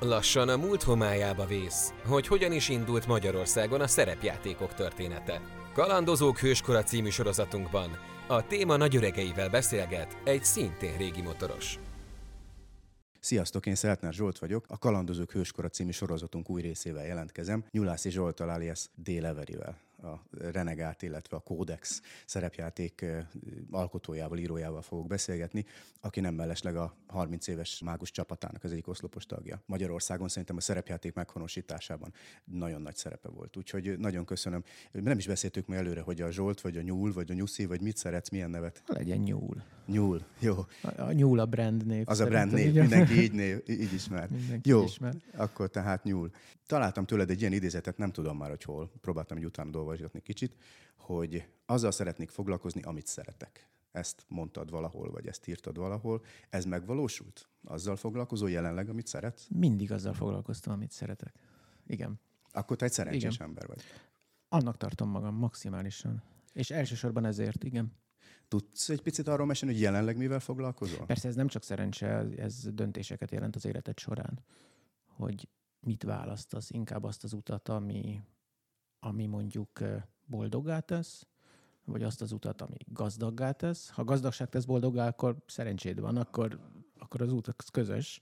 Lassan a múlt homályába vész, hogy hogyan is indult Magyarországon a szerepjátékok története. Kalandozók Hőskora című sorozatunkban a téma nagyöregeivel beszélget egy szintén régi motoros. Sziasztok, én Szeltner Zsolt vagyok, a Kalandozók Hőskora című sorozatunk új részével jelentkezem, Nyulászi Zsolt alias D. Leverivel a Renegát, illetve a Kódex szerepjáték alkotójával, írójával fogok beszélgetni, aki nem mellesleg a 30 éves mágus csapatának az egyik oszlopos tagja. Magyarországon szerintem a szerepjáték meghonosításában nagyon nagy szerepe volt. Úgyhogy nagyon köszönöm. Nem is beszéltük mi előre, hogy a Zsolt, vagy a Nyúl, vagy a Nyuszi, vagy mit szeretsz, milyen nevet? Legyen Nyúl. Nyúl, jó. A, a Nyúl a brand név. Az a brand név, mindenki így, név, így ismer. Mindenki jó, ismer. akkor tehát Nyúl. Találtam tőled egy ilyen idézetet, nem tudom már, hogy hol, próbáltam egy utána olvasgatni kicsit, hogy azzal szeretnék foglalkozni, amit szeretek. Ezt mondtad valahol, vagy ezt írtad valahol. Ez megvalósult? Azzal foglalkozol jelenleg, amit szeretsz? Mindig azzal foglalkoztam, amit szeretek. Igen. Akkor te egy szerencsés igen. ember vagy. Annak tartom magam maximálisan. És elsősorban ezért, igen. Tudsz egy picit arról mesélni, hogy jelenleg mivel foglalkozol? Persze ez nem csak szerencse, ez döntéseket jelent az életed során, hogy mit választasz, inkább azt az utat, ami, ami mondjuk boldoggá tesz, vagy azt az utat, ami gazdaggá tesz. Ha gazdagság tesz boldoggá, akkor szerencséd van, akkor, akkor az út az közös.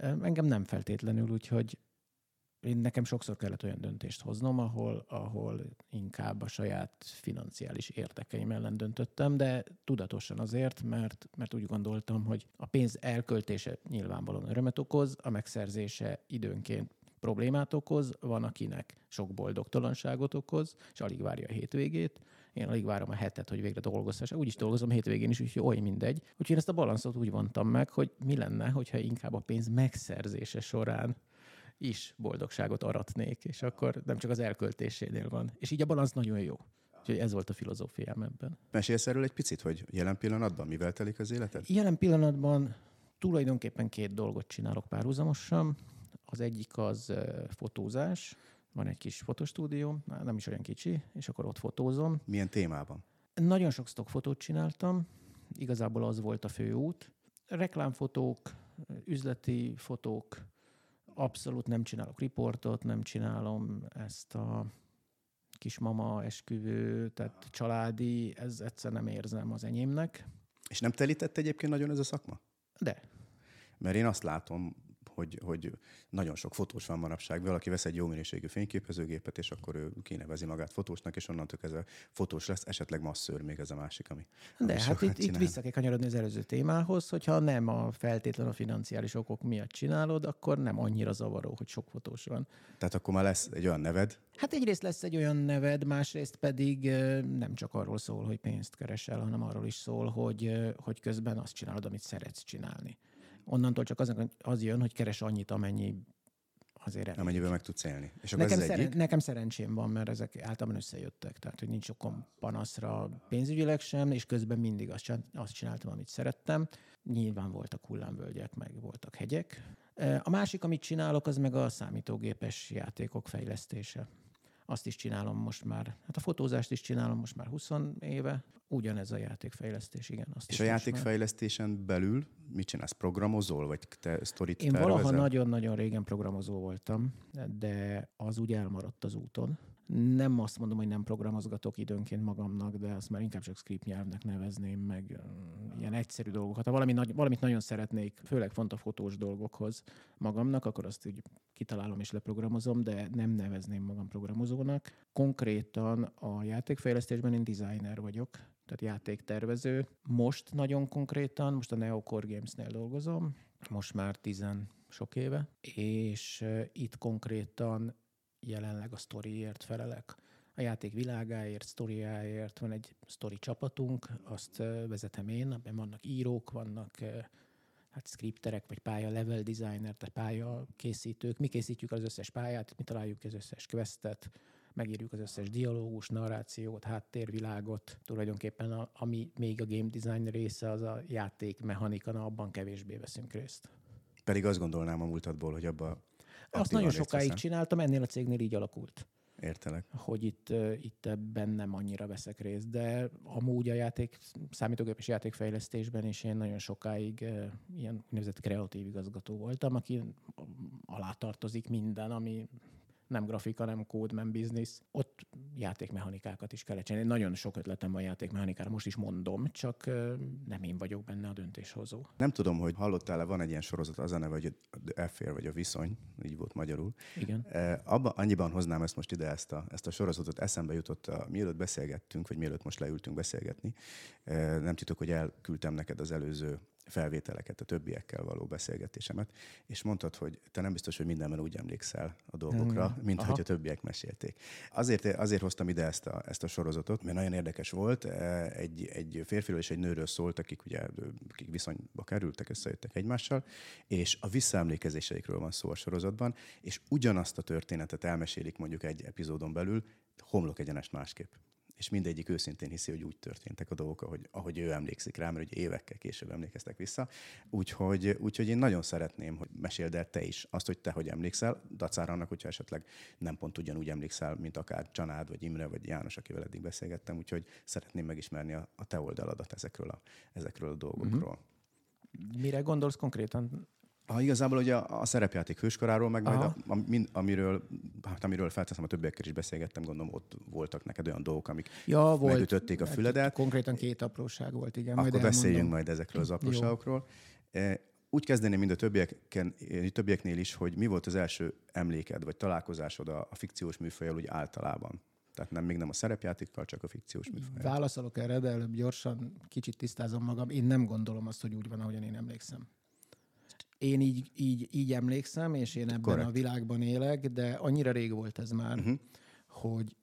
Engem nem feltétlenül, úgyhogy én nekem sokszor kellett olyan döntést hoznom, ahol, ahol inkább a saját financiális érdekeim ellen döntöttem, de tudatosan azért, mert, mert úgy gondoltam, hogy a pénz elköltése nyilvánvalóan örömet okoz, a megszerzése időnként problémát okoz, van, akinek sok boldogtalanságot okoz, és alig várja a hétvégét. Én alig várom a hetet, hogy végre dolgozhass. Úgy is dolgozom a hétvégén is, úgyhogy oly mindegy. Úgyhogy én ezt a balanszot úgy vontam meg, hogy mi lenne, hogyha inkább a pénz megszerzése során is boldogságot aratnék, és akkor nem csak az elköltésénél van. És így a balansz nagyon jó. Úgyhogy ez volt a filozófiám ebben. Mesélsz erről egy picit, hogy jelen pillanatban mivel telik az életed? Jelen pillanatban tulajdonképpen két dolgot csinálok párhuzamosan. Az egyik az fotózás. Van egy kis fotostúdió, nem is olyan kicsi, és akkor ott fotózom. Milyen témában? Nagyon sok fotót csináltam. Igazából az volt a fő út. Reklámfotók, üzleti fotók, abszolút nem csinálok riportot, nem csinálom ezt a kismama esküvő, tehát családi, ez egyszer nem érzem az enyémnek. És nem telített egyébként nagyon ez a szakma? De. Mert én azt látom, hogy, hogy nagyon sok fotós van manapság. Valaki vesz egy jó minőségű fényképezőgépet, és akkor ő kinevezi magát fotósnak, és onnantól kezdve fotós lesz, esetleg masszőr még ez a másik, ami. De ami hát itt, itt vissza kell kanyarodni az előző témához, hogyha nem a feltétlen a financiális okok miatt csinálod, akkor nem annyira zavaró, hogy sok fotós van. Tehát akkor már lesz egy olyan neved? Hát egyrészt lesz egy olyan neved, másrészt pedig nem csak arról szól, hogy pénzt keresel, hanem arról is szól, hogy, hogy közben azt csinálod, amit szeretsz csinálni onnantól csak az, az jön, hogy keres annyit, amennyi azért elég. Amennyivel meg tudsz élni. És nekem, szeren- egyik? nekem szerencsém van, mert ezek általában összejöttek. Tehát, hogy nincs okom panaszra pénzügyileg sem, és közben mindig azt, azt csináltam, amit szerettem. Nyilván voltak hullámvölgyek, meg voltak hegyek. A másik, amit csinálok, az meg a számítógépes játékok fejlesztése. Azt is csinálom most már, hát a fotózást is csinálom most már 20 éve. Ugyanez a játékfejlesztés, igen. Azt És a játékfejlesztésen már. belül mit csinálsz? Programozol, vagy te sztorit Én valaha nagyon-nagyon régen programozó voltam, de az úgy elmaradt az úton nem azt mondom, hogy nem programozgatok időnként magamnak, de azt már inkább csak script nyelvnek nevezném, meg ilyen egyszerű dolgokat. Ha valami nagy, valamit nagyon szeretnék, főleg font a fotós dolgokhoz magamnak, akkor azt úgy kitalálom és leprogramozom, de nem nevezném magam programozónak. Konkrétan a játékfejlesztésben én designer vagyok, tehát játéktervező. Most nagyon konkrétan, most a Neocore Games-nél dolgozom, most már tizen sok éve, és itt konkrétan jelenleg a sztoriért felelek. A játék világáért, sztoriáért van egy sztori csapatunk, azt vezetem én, abban vannak írók, vannak hát skripterek, vagy pálya level designer, tehát pálya készítők. Mi készítjük az összes pályát, mi találjuk az összes questet, megírjuk az összes dialógus, narrációt, háttérvilágot. Tulajdonképpen a, ami még a game design része, az a játék mechanika, na abban kevésbé veszünk részt. Pedig azt gondolnám a múltadból, hogy abba azt nagyon sokáig hiszem. csináltam, ennél a cégnél így alakult. Értelek. hogy itt, itt ebben nem annyira veszek részt, de amúgy a játék, számítógépes játékfejlesztésben is én nagyon sokáig ilyen úgynevezett kreatív igazgató voltam, aki alá tartozik minden, ami nem grafika, nem kód, nem biznisz. Ott játékmechanikákat is kell csinálni. Nagyon sok ötletem van játékmechanikára, most is mondom, csak nem én vagyok benne a döntéshozó. Nem tudom, hogy hallottál-e, van egy ilyen sorozat, az a neve, hogy a Affair, vagy a viszony, így volt magyarul. Igen. Abba, annyiban hoznám ezt most ide, ezt a, ezt a sorozatot, eszembe jutott, a, mielőtt beszélgettünk, vagy mielőtt most leültünk beszélgetni. Nem titok, hogy elküldtem neked az előző felvételeket, a többiekkel való beszélgetésemet, és mondtad, hogy te nem biztos, hogy mindenben úgy emlékszel a dolgokra, mm. mint Aha. hogy a többiek mesélték. Azért, azért hoztam ide ezt a, ezt a sorozatot, mert nagyon érdekes volt. E, egy, egy férfiról és egy nőről szólt, akik ugye akik viszonyba kerültek, összejöttek egymással, és a visszaemlékezéseikről van szó a sorozatban, és ugyanazt a történetet elmesélik mondjuk egy epizódon belül, homlok egyenest másképp és mindegyik őszintén hiszi, hogy úgy történtek a dolgok, ahogy, ahogy ő emlékszik rá, mert ugye évekkel később emlékeztek vissza. Úgyhogy, úgyhogy én nagyon szeretném, hogy meséld el te is azt, hogy te hogy emlékszel, dacára annak, hogyha esetleg nem pont ugyanúgy emlékszel, mint akár Csanád, vagy Imre, vagy János, akivel eddig beszélgettem, úgyhogy szeretném megismerni a, a te oldaladat ezekről a, ezekről a dolgokról. Mm-hmm. Mire gondolsz konkrétan? Ha igazából ugye a, a szerepjáték hőskoráról, meg majd a, a, mind, amiről, hát amiről felteszem, a többiekkel is beszélgettem, gondolom ott voltak neked olyan dolgok, amik ja, volt. megütötték a füledet. Konkrétan két apróság volt, igen. Akkor majd beszéljünk majd ezekről az apróságokról. E, úgy kezdeném, mint a többieken, többieknél is, hogy mi volt az első emléked, vagy találkozásod a, a fikciós műfajjal úgy általában? Tehát nem, még nem a szerepjátékkal, csak a fikciós műfaj. Válaszolok erre, de előbb gyorsan kicsit tisztázom magam. Én nem gondolom azt, hogy úgy van, ahogyan én emlékszem én így, így, így emlékszem, és én ebben Correct. a világban élek, de annyira rég volt ez már, uh-huh. hogy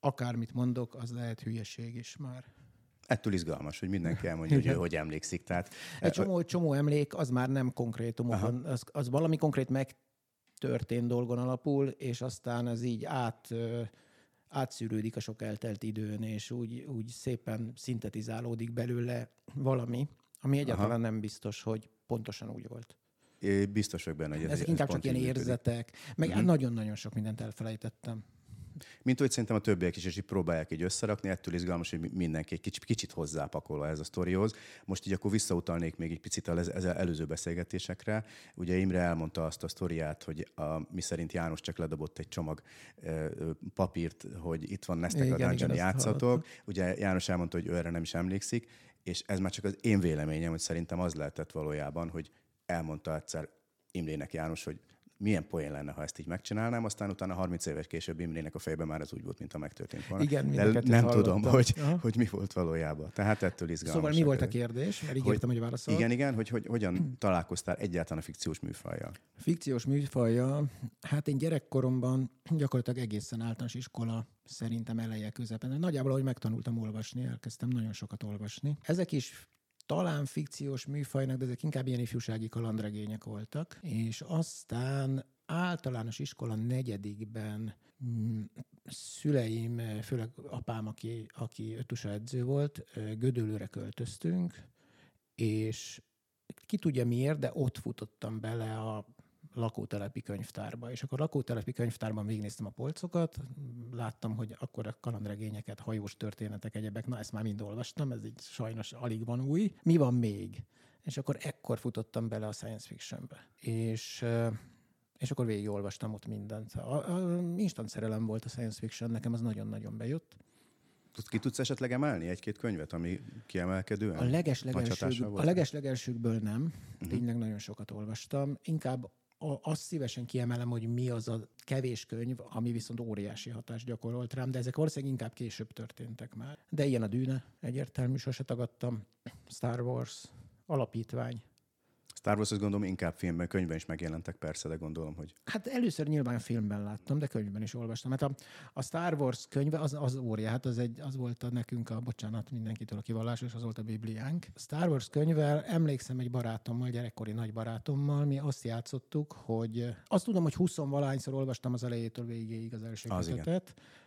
akármit mondok, az lehet hülyeség is már. Ettől izgalmas, hogy mindenki elmondja, hogy ő hogy emlékszik. Tehát, Egy csomó, csomó emlék, az már nem konkrétumokon, az, az valami konkrét megtörtént dolgon alapul, és aztán az így át átszűrődik a sok eltelt időn, és úgy, úgy szépen szintetizálódik belőle valami, ami egyáltalán Aha. nem biztos, hogy pontosan úgy volt. É, biztos vagyok benne, hogy ez Ezek inkább csak ilyen érzetek, meg uh-huh. nagyon-nagyon sok mindent elfelejtettem. Mint hogy szerintem a többiek is, és így próbálják így összerakni, ettől izgalmas, hogy mindenki egy kicsit, kicsit hozzápakolva ez a sztorihoz. Most így akkor visszautalnék még egy picit az, az előző beszélgetésekre. Ugye Imre elmondta azt a sztoriát, hogy a, mi szerint János csak ledobott egy csomag e, papírt, hogy itt van Nestek a dungeon játszatok. Ugye János elmondta, hogy ő erre nem is emlékszik, és ez már csak az én véleményem, hogy szerintem az lehetett valójában, hogy elmondta egyszer Imrének János, hogy milyen poén lenne, ha ezt így megcsinálnám, aztán utána 30 éves később Imrének a fejében már az úgy volt, mintha megtörtént volna. Igen, De nem hallottam. tudom, hogy, hogy mi volt valójában. Tehát ettől izgalmas. Szóval mi volt a kérdés? Mert ígértem, hogy, hogy válaszol. Igen, igen, hogy, hogy hogyan találkoztál egyáltalán a fikciós műfajjal? A fikciós műfajjal, hát én gyerekkoromban gyakorlatilag egészen általános iskola szerintem eleje közepen. Nagyjából, ahogy megtanultam olvasni, elkezdtem nagyon sokat olvasni. Ezek is talán fikciós műfajnak, de ezek inkább ilyen ifjúsági kalandregények voltak. És aztán általános iskola negyedikben mm, szüleim, főleg apám, aki, aki ötusa edző volt, Gödöllőre költöztünk, és ki tudja miért, de ott futottam bele a lakótelepi könyvtárba. És akkor lakótelepi könyvtárban végignéztem a polcokat, láttam, hogy akkor a kalandregényeket, hajós történetek, egyebek, na ezt már mind olvastam, ez így sajnos alig van új. Mi van még? És akkor ekkor futottam bele a science fictionbe. És és akkor végigolvastam ott mindent. A, a, instant szerelem volt a science fiction, nekem az nagyon-nagyon bejött. Ki tudsz esetleg emelni egy-két könyvet, ami kiemelkedően A legeslegelsők, a legeslegelsőkből nem. Uh-huh. Tényleg nagyon sokat olvastam. Inkább azt szívesen kiemelem, hogy mi az a kevés könyv, ami viszont óriási hatást gyakorolt rám, de ezek valószínűleg inkább később történtek már. De ilyen a dűne, egyértelmű, sose tagadtam. Star Wars, alapítvány, Star Wars, azt gondolom, inkább filmben, könyvben is megjelentek persze, de gondolom, hogy... Hát először nyilván filmben láttam, de könyvben is olvastam. Hát a, a Star Wars könyve az, az óriá, hát az, egy, az volt a nekünk a, bocsánat mindenkitől a kivallás, és az volt a Bibliánk. Star Wars könyvvel emlékszem egy barátommal, gyerekkori nagy barátommal, mi azt játszottuk, hogy azt tudom, hogy 20 valányszor olvastam az elejétől végéig az első az kötetet. Igen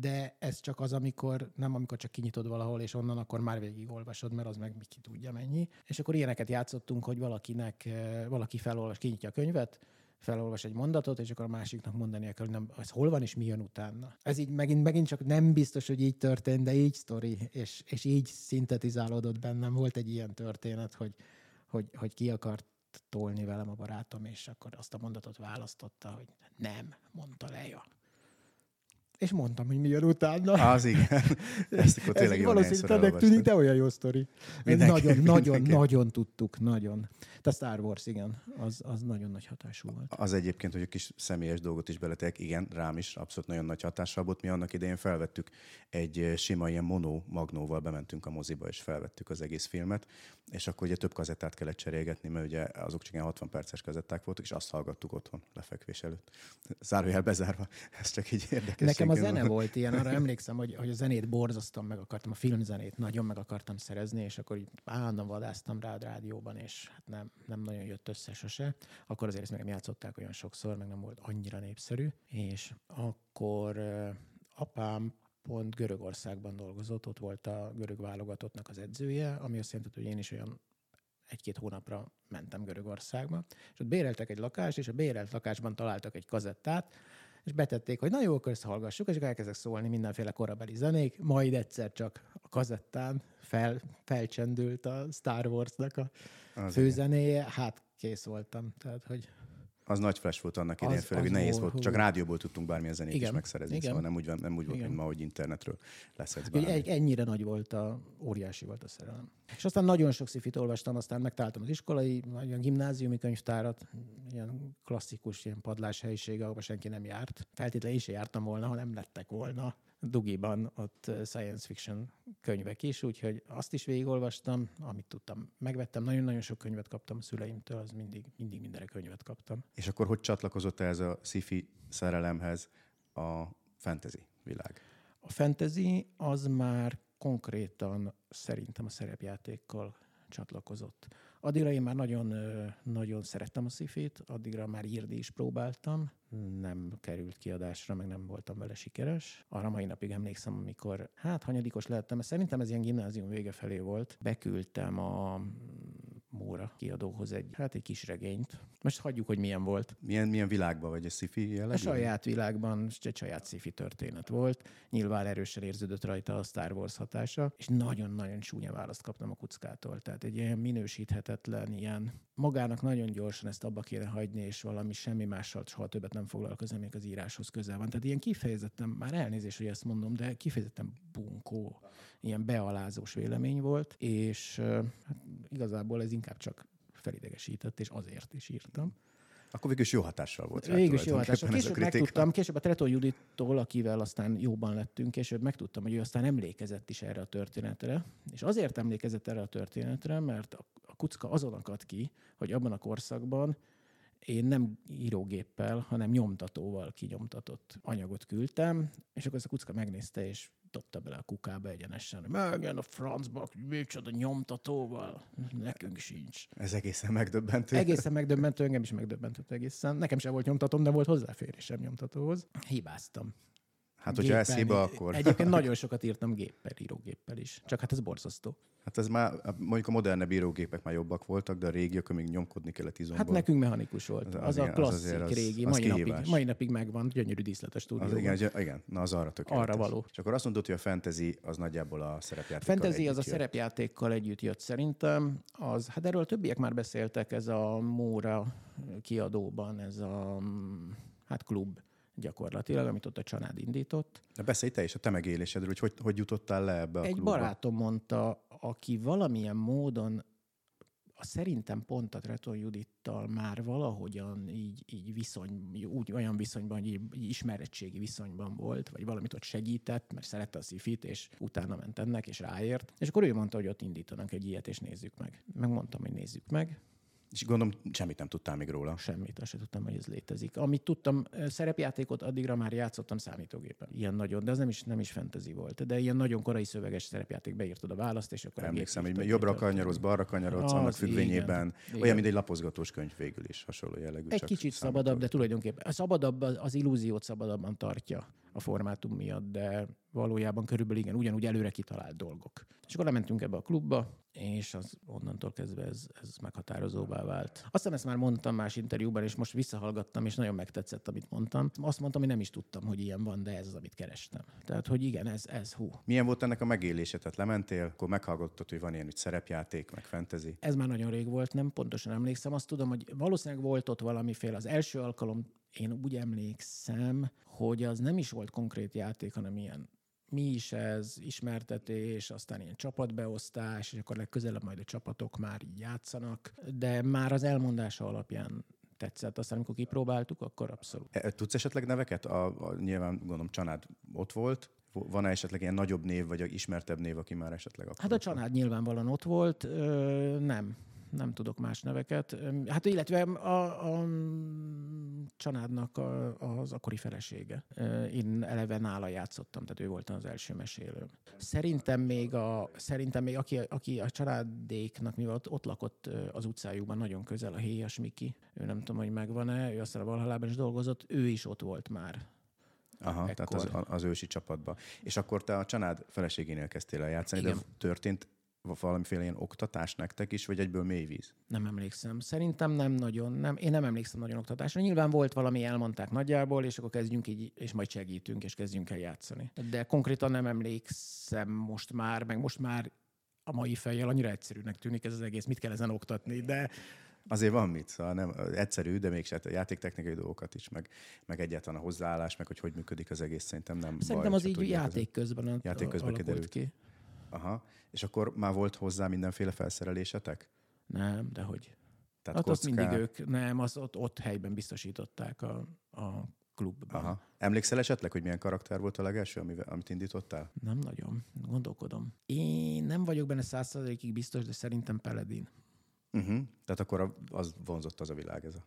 de ez csak az, amikor nem amikor csak kinyitod valahol, és onnan akkor már végigolvasod, mert az meg ki tudja mennyi. És akkor ilyeneket játszottunk, hogy valakinek, valaki felolvas, kinyitja a könyvet, felolvas egy mondatot, és akkor a másiknak mondani kell, hogy nem, az hol van és mi jön utána. Ez így megint, megint csak nem biztos, hogy így történt, de így sztori, és, és így szintetizálódott bennem. Volt egy ilyen történet, hogy, hogy, hogy ki akart tolni velem a barátom, és akkor azt a mondatot választotta, hogy nem, mondta Leja és mondtam, hogy mi jön utána. Az igen. Ezt akkor tényleg Ez valószínűleg tűnik, de olyan jó sztori. Mindenki, nagyon, mindenki. nagyon, nagyon tudtuk, nagyon. De Star Wars, igen, az, az nagyon nagy hatású volt. Az egyébként, hogy a kis személyes dolgot is beletek, igen, rám is abszolút nagyon nagy hatással volt. Mi annak idején felvettük egy sima ilyen mono magnóval bementünk a moziba, és felvettük az egész filmet, és akkor ugye több kazettát kellett cserélgetni, mert ugye azok csak ilyen 60 perces kazetták voltak, és azt hallgattuk otthon lefekvés előtt. Zárójel bezárva, ez csak így érdekes. Nekem a zene volt ilyen, arra emlékszem, hogy, hogy a zenét borzasztom meg akartam, a filmzenét nagyon meg akartam szerezni, és akkor így állandóan vadáztam rá a rádióban, és hát nem, nem nagyon jött össze sose. Akkor azért ezt meg nem játszották olyan sokszor, meg nem volt annyira népszerű, és akkor apám pont Görögországban dolgozott, ott volt a görög válogatottnak az edzője, ami azt jelenti, hogy én is olyan egy-két hónapra mentem Görögországba, és ott béreltek egy lakást, és a bérelt lakásban találtak egy kazettát, és betették, hogy na jó, akkor ezt hallgassuk, és akkor elkezdek szólni mindenféle korabeli zenék, majd egyszer csak a kazettán fel, felcsendült a Star Wars-nak a főzenéje, hát kész voltam. Tehát, hogy az nagy flash volt annak idején, főleg, hogy nehéz volt. Csak rádióból tudtunk bármilyen zenét igen, is megszerezni, igen. szóval nem úgy, nem úgy volt, mint ma, hogy internetről leszedsz bármi. Egy, ennyire nagy volt a, óriási volt a szerelem. És aztán nagyon sok szifit olvastam, aztán megtaláltam az iskolai, olyan gimnáziumi könyvtárat, ilyen klasszikus, ilyen padlás helyiség, ahol senki nem járt. Feltétlenül is jártam volna, ha nem lettek volna Dugiban ott science fiction könyvek is, úgyhogy azt is végigolvastam, amit tudtam, megvettem. Nagyon-nagyon sok könyvet kaptam a szüleimtől, az mindig, mindig mindenre könyvet kaptam. És akkor hogy csatlakozott ez a sci-fi szerelemhez a fantasy világ? A fantasy az már konkrétan szerintem a szerepjátékkal csatlakozott. Addigra én már nagyon, nagyon szerettem a szifét, addigra már írni is próbáltam, nem került kiadásra, meg nem voltam vele sikeres. Arra mai napig emlékszem, amikor, hát hanyadikos lehettem, szerintem ez ilyen gimnázium vége felé volt. Beküldtem a Móra kiadóhoz egy, hát egy kis regényt. Most hagyjuk, hogy milyen volt. Milyen, milyen világban vagy, a sci-fi jellegű? A saját világban, egy saját sci történet volt. Nyilván erősen érződött rajta a Star Wars hatása, és nagyon-nagyon csúnya választ kaptam a kuckától. Tehát egy ilyen minősíthetetlen, ilyen magának nagyon gyorsan ezt abba kéne hagyni, és valami semmi mással soha többet nem foglalkozni, még az íráshoz közel van. Tehát ilyen kifejezetten, már elnézés, hogy ezt mondom, de kifejezetten bunkó, ilyen bealázós vélemény volt, és hát igazából ez inkább csak felidegesített, és azért is írtam. Akkor végül is jó hatással volt. Végül is jó hatással. Később megtudtam, később a Tretó Judittól, akivel aztán jóban lettünk, később megtudtam, hogy ő aztán emlékezett is erre a történetre. És azért emlékezett erre a történetre, mert a kucka azon akadt ki, hogy abban a korszakban én nem írógéppel, hanem nyomtatóval kinyomtatott anyagot küldtem, és akkor ez a kucka megnézte, és dobta bele a kukába egyenesen. Megjön a francba, micsoda nyomtatóval. Nekünk sincs. Ez egészen megdöbbentő. Egészen megdöbbentő, engem is megdöbbentett egészen. Nekem sem volt nyomtatom, de volt hozzáférésem nyomtatóhoz. Hibáztam. Hát, hogyha ez hiba, akkor... Egyébként nagyon sokat írtam géppel, írógéppel is. Csak hát ez borzasztó. Hát ez már, mondjuk a modernebb írógépek már jobbak voltak, de a régiek, még nyomkodni kellett izomból. Hát nekünk mechanikus volt. Az, az, az a klasszik az, az régi, az mai, napig, mai napig megvan, gyönyörű díszletes stúdió. Az, igen, igen, na az arra tökéletes. Arra való. És akkor azt mondod, hogy a fantasy az nagyjából a szerepjátékkal fantasy az a szerepjátékkal együtt jött szerintem. Az, hát erről többiek már beszéltek, ez a Móra kiadóban, ez a hát klub gyakorlatilag, amit ott a család indított. De beszélj te is a te megélésedről, hogy, hogy hogy jutottál le ebbe a Egy klubba. barátom mondta, aki valamilyen módon a szerintem pont a Treton Judittal már valahogyan így, így viszony, úgy olyan viszonyban, hogy így, így ismerettségi viszonyban volt, vagy valamit ott segített, mert szerette a szifit, és utána ment ennek, és ráért. És akkor ő mondta, hogy ott indítanak egy ilyet, és nézzük meg. Megmondtam, hogy nézzük meg. És gondolom, semmit nem tudtál még róla. Semmit, azt sem tudtam, hogy ez létezik. Amit tudtam, szerepjátékot addigra már játszottam számítógépen. Ilyen nagyon, de az nem is, nem is fantasy volt. De ilyen nagyon korai szöveges szerepjáték beírtad a választ, és akkor Emlékszem, hogy jobbra kanyarodsz, balra kanyarodsz, annak függvényében. Igen. Olyan, mint egy lapozgatós könyv végül is, hasonló jellegű. Egy kicsit szabadabb, de tulajdonképpen szabadabb az illúziót szabadabban tartja a formátum miatt, de valójában körülbelül igen, ugyanúgy előre kitalált dolgok. És akkor lementünk ebbe a klubba, és az onnantól kezdve ez, ez meghatározóvá vált. Aztán ezt már mondtam más interjúban, és most visszahallgattam, és nagyon megtetszett, amit mondtam. Azt mondtam, hogy nem is tudtam, hogy ilyen van, de ez az, amit kerestem. Tehát, hogy igen, ez, ez hú. Milyen volt ennek a megélése? Tehát lementél, akkor meghallgattad, hogy van ilyen hogy szerepjáték, meg fantasy. Ez már nagyon rég volt, nem pontosan emlékszem. Azt tudom, hogy valószínűleg volt ott valamiféle. Az első alkalom, én úgy emlékszem, hogy az nem is volt konkrét játék, hanem ilyen mi is ez, ismertetés, aztán ilyen csapatbeosztás, és akkor legközelebb majd a csapatok már így játszanak, de már az elmondása alapján tetszett. Aztán, amikor kipróbáltuk, akkor abszolút. E, Tudsz esetleg neveket? A, a, nyilván gondolom Csanád ott volt. Van-e esetleg ilyen nagyobb név, vagy ismertebb név, aki már esetleg akkor Hát a Csanád nyilvánvalóan ott volt, ö, nem nem tudok más neveket. Hát illetve a, a családnak a, az akkori felesége. Én eleve nála játszottam, tehát ő volt az első mesélő. Szerintem még, a, szerintem még aki, aki a családéknak, mivel ott, ott lakott az utcájukban nagyon közel, a Héjas Miki, ő nem tudom, hogy megvan-e, ő aztán a Valhalában is dolgozott, ő is ott volt már. Aha, Ekkor. tehát az, az ősi csapatban. És akkor te a család feleségénél kezdtél el játszani, Igen. de történt valamiféle ilyen oktatás nektek is, vagy egyből mélyvíz? Nem emlékszem. Szerintem nem nagyon. Nem, én nem emlékszem nagyon oktatásra. Nyilván volt valami, elmondták nagyjából, és akkor kezdjünk így, és majd segítünk, és kezdjünk el játszani. De konkrétan nem emlékszem most már, meg most már a mai fejjel annyira egyszerűnek tűnik ez az egész, mit kell ezen oktatni, de Azért van mit, szóval nem egyszerű, de mégse a játéktechnikai dolgokat is, meg, meg egyáltalán a hozzáállás, meg hogy hogy működik az egész, szerintem nem Szerintem baj, az így játék közben, játék közben kiderült. ki. Aha. És akkor már volt hozzá mindenféle felszerelésetek? Nem, de hogy. Tehát hát azt mindig ők, nem, az ott, ott helyben biztosították a, a klubban. Aha. Emlékszel esetleg, hogy milyen karakter volt a legelső, amivel, amit indítottál? Nem nagyon, gondolkodom. Én nem vagyok benne százszerzalékig biztos, de szerintem Peledin. Uh-huh. Tehát akkor az vonzott az a világ ez a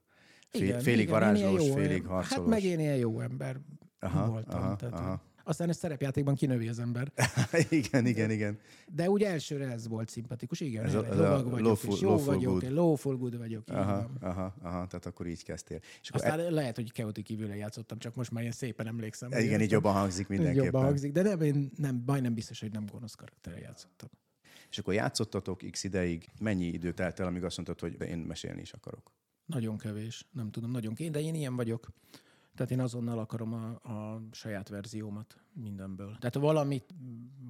fél, igen, félig igen, varázslós, félig harcolós. Hát meg én ilyen jó ember aha, voltam. Aha, tehát, aha aztán egy szerepjátékban kinövi az ember. igen, igen, igen. De úgy elsőre ez volt szimpatikus, igen. Ez a, lovag vagyok, lawful, és jó lawful vagyok, good. lawful good vagyok. Aha, aha, aha, tehát akkor így kezdtél. És aztán e... lehet, hogy Keoti kívül játszottam, csak most már ilyen szépen emlékszem. E, igen, így jobban hangzik mindenképpen. Jobban hangzik, de nem, én nem, majdnem biztos, hogy nem gonosz karakterre játszottam. És akkor játszottatok x ideig, mennyi idő telt el, amíg azt mondtad, hogy én mesélni is akarok? Nagyon kevés, nem tudom, nagyon kén, de én ilyen vagyok. Tehát én azonnal akarom a, a saját verziómat mindenből. Tehát ha valamit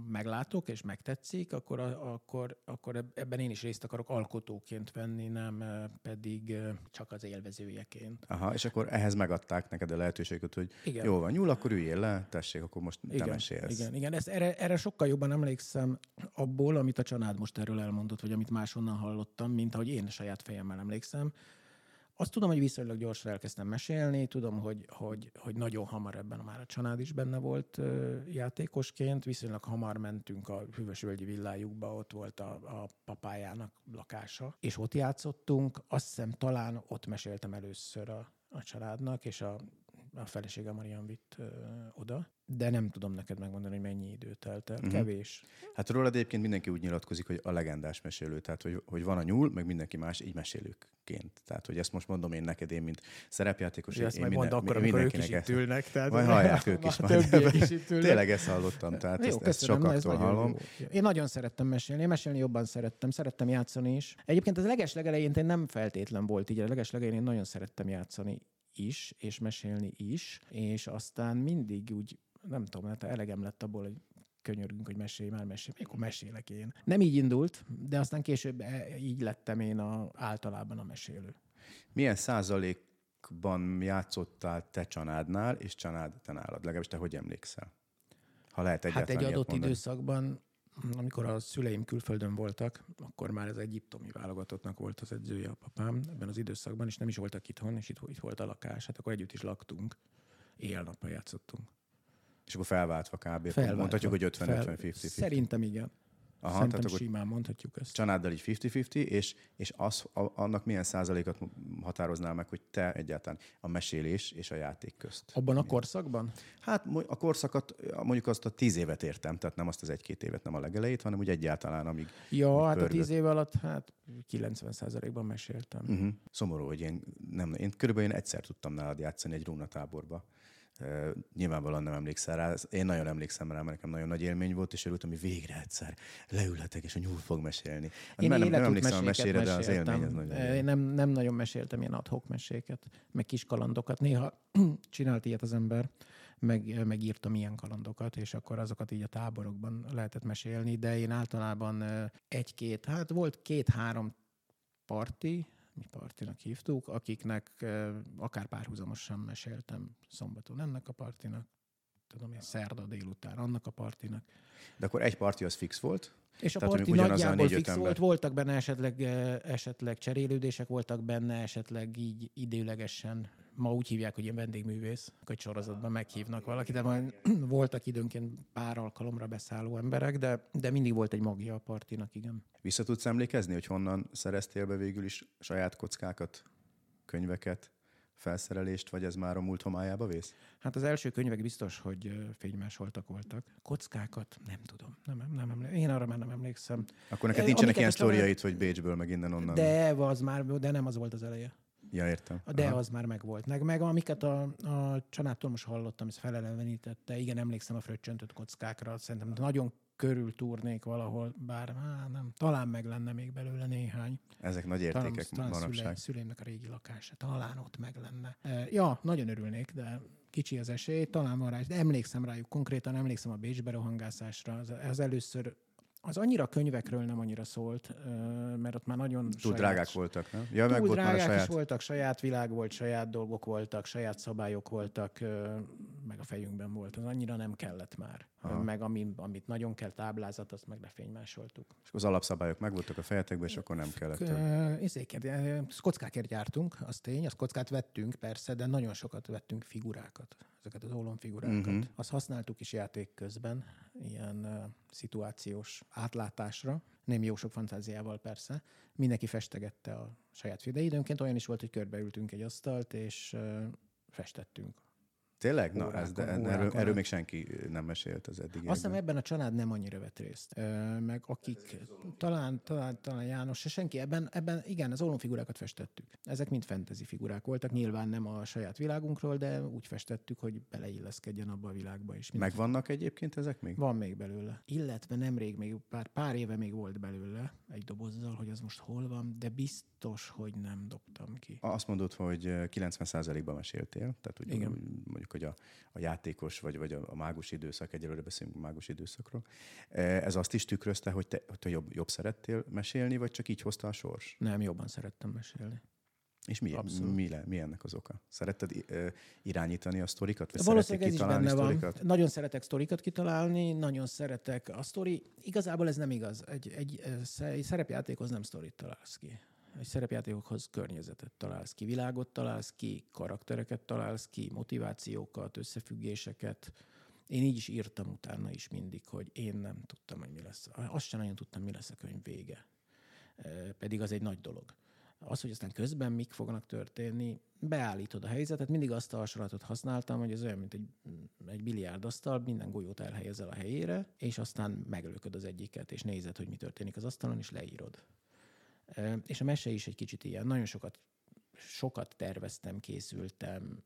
meglátok és megtetszik, akkor, akkor, akkor ebben én is részt akarok alkotóként venni, nem pedig csak az élvezőjeként. Aha, és akkor ehhez megadták neked a lehetőséget, hogy igen. jó van, nyúl, akkor üljél le, tessék, akkor most igen, te mesélsz. Igen, igen. Ezt, erre, erre sokkal jobban emlékszem abból, amit a család most erről elmondott, vagy amit máshonnan hallottam, mint ahogy én saját fejemmel emlékszem azt tudom, hogy viszonylag gyorsan elkezdtem mesélni, tudom, hogy, hogy, hogy nagyon hamar ebben már a család is benne volt játékosként, viszonylag hamar mentünk a Hűvösvölgyi villájukba, ott volt a, a papájának lakása, és ott játszottunk, azt hiszem talán ott meséltem először a, a családnak, és a a felesége Marian vitt ö, oda, de nem tudom neked megmondani, hogy mennyi idő telt el. Uh-huh. Kevés. Hát rólad egyébként mindenki úgy nyilatkozik, hogy a legendás mesélő, tehát hogy, hogy van a nyúl, meg mindenki más így mesélőként. Tehát, hogy ezt most mondom én neked, én, mint szerepjátékos, én, én minden, akkor, mindenkinek ők is itt ülnek. Tehát majd hallják ők is. Majd. is itt ülnek. Tényleg ezt hallottam, tehát jó, ezt, ezt sokaktól hallom. Jó. Én nagyon szerettem mesélni, én mesélni jobban szerettem, szerettem játszani is. Egyébként az leges legelején nem feltétlen volt így, a leges legelején én nagyon szerettem játszani is, és mesélni is, és aztán mindig úgy, nem tudom, hát elegem lett abból, hogy könyörgünk, hogy mesélj már, mesélj, akkor mesélek én. Nem így indult, de aztán később e, így lettem én a, általában a mesélő. Milyen százalékban játszottál te csanádnál, és csanád te nálad? Legalábbis te hogy emlékszel? Ha lehet Hát egy adott mondani. időszakban amikor a szüleim külföldön voltak, akkor már az egyiptomi válogatottnak volt az edzője a papám ebben az időszakban, és nem is voltak itthon, és itt, itt volt a lakás, hát akkor együtt is laktunk, éjjel-nappal játszottunk. És akkor felváltva kb. Felváltva. Mondhatjuk, hogy 50-50-50. Szerintem igen. Aha, Szerintem tehát simán mondhatjuk ezt. Családdal így 50-50, és, és az, a, annak milyen százalékot határoznál meg, hogy te egyáltalán a mesélés és a játék közt? Abban a korszakban? Hát a korszakat, mondjuk azt a tíz évet értem, tehát nem azt az egy-két évet, nem a legelejét, hanem úgy egyáltalán, amíg Ja, amíg hát pörgött. a tíz év alatt hát 90 százalékban meséltem. Uh-huh. Szomorú, hogy én, nem, én körülbelül én egyszer tudtam nálad játszani egy rúnatáborba nyilvánvalóan nem emlékszel rá. Én nagyon emlékszem rá, mert nekem nagyon nagy élmény volt, és örültem, hogy végre egyszer leülhetek, és a nyúl fog mesélni. Én nem, nem emlékszem a mesére, de az élmény az nagyon Én nem, nem nagyon meséltem ilyen adhok meséket, meg kis kalandokat. Néha csinált ilyet az ember, meg, meg írtam ilyen kalandokat, és akkor azokat így a táborokban lehetett mesélni, de én általában egy-két, hát volt két-három parti, mi partinak hívtuk, akiknek akár párhuzamosan meséltem szombaton ennek a partinak, tudom én, szerda délután annak a partinak. De akkor egy parti az fix volt, És a Tehát parti nagyjából fix ember. volt, voltak benne esetleg, esetleg cserélődések, voltak benne esetleg így időlegesen, ma úgy hívják, hogy ilyen vendégművész, hogy sorozatban meghívnak valakit, de majd voltak időnként pár alkalomra beszálló emberek, de, de mindig volt egy magja a partinak, igen. Vissza tudsz emlékezni, hogy honnan szereztél be végül is saját kockákat, könyveket, felszerelést, vagy ez már a múlt homályába vész? Hát az első könyvek biztos, hogy fénymásoltak voltak. Kockákat nem tudom. Nem, nem, nem emlé- Én arra már nem emlékszem. Akkor neked nincsenek amiket ilyen sztoriait, hogy Bécsből, meg innen-onnan? De az már, de nem az volt az eleje. Ja, értem. De Aha. az már megvolt. Meg, meg amiket a, a családtól most hallottam, ez felelevenítette. Igen, emlékszem a fröccsöntött kockákra. Szerintem nagyon körül túrnék valahol, bár á, nem, talán meg lenne még belőle néhány. Ezek nagy értékek talán manapság. szüleimnek a régi lakása. Talán ott meg lenne. E, ja, nagyon örülnék, de kicsi az esély, talán van rá, de emlékszem rájuk konkrétan, emlékszem a Bécsbe rohangászásra. Az, az először az annyira könyvekről nem annyira szólt, mert ott már nagyon Túl saját- drágák voltak, nem? Ja, meg Túl volt drágák saját. is voltak, saját világ volt, saját dolgok voltak, saját szabályok voltak, meg a fejünkben volt. Az annyira nem kellett már. Aha. Meg ami, amit nagyon kell táblázat, azt meg lefénymásoltuk. És az alapszabályok megvoltak a fejetekben, és akkor nem kellett több. Ö, kockákért gyártunk, az tény, azt kockát vettünk persze, de nagyon sokat vettünk figurákat, ezeket az ólomfigurákat. Uh-huh. Azt használtuk is játék közben, ilyen uh, szituációs átlátásra, nem jó sok fantáziával persze. Mindenki festegette a saját fi, de időnként olyan is volt, hogy körbeültünk egy asztalt, és uh, festettünk. Tényleg? Na, ez, de Órákon, erről, órákon. erről még senki nem mesélt az eddig. Azt hiszem ebben a család nem annyira vett részt. Ö, meg akik, talán, talán, talán János, se senki, ebben, ebben igen, az ólomfigurákat festettük. Ezek mind fantasy figurák voltak, nyilván nem a saját világunkról, de úgy festettük, hogy beleilleszkedjen abba a világba is. Megvannak egyébként ezek még? Van még belőle. Illetve nemrég, még pár, pár éve még volt belőle egy dobozzal, hogy az most hol van, de biztos, hogy nem dobtam ki. Azt mondod, hogy eh, 90%-ban meséltél, tehát úgy, Igen. mondjuk, hogy a, a játékos vagy, vagy a, a mágus időszak, egyelőre beszélünk a mágus időszakról. Eh, Ez azt is tükrözte, hogy te, hogy te jobb, jobb szerettél mesélni, vagy csak így hozta a sors? Nem, jobban szerettem mesélni. És mi, Abszolút. mi, le, mi ennek az oka? Szeretted eh, irányítani a sztorikat, vagy Valószínűleg ez is benne van. sztorikat? Nagyon szeretek sztorikat kitalálni, nagyon szeretek a sztori. Igazából ez nem igaz. Egy, egy, egy szerepjátékhoz nem sztorit találsz ki. Egy szerepjátékokhoz környezetet találsz ki, világot találsz ki, karaktereket találsz ki, motivációkat, összefüggéseket. Én így is írtam utána is mindig, hogy én nem tudtam, hogy mi lesz. Azt sem nagyon tudtam, mi lesz a könyv vége. Pedig az egy nagy dolog. Az, hogy aztán közben mik fognak történni, beállítod a helyzetet. Mindig azt a hasonlatot használtam, hogy ez olyan, mint egy, egy biliárdasztal, minden golyót elhelyezel a helyére, és aztán meglököd az egyiket, és nézed, hogy mi történik az asztalon, és leírod. És a mese is egy kicsit ilyen. Nagyon sokat, sokat terveztem, készültem,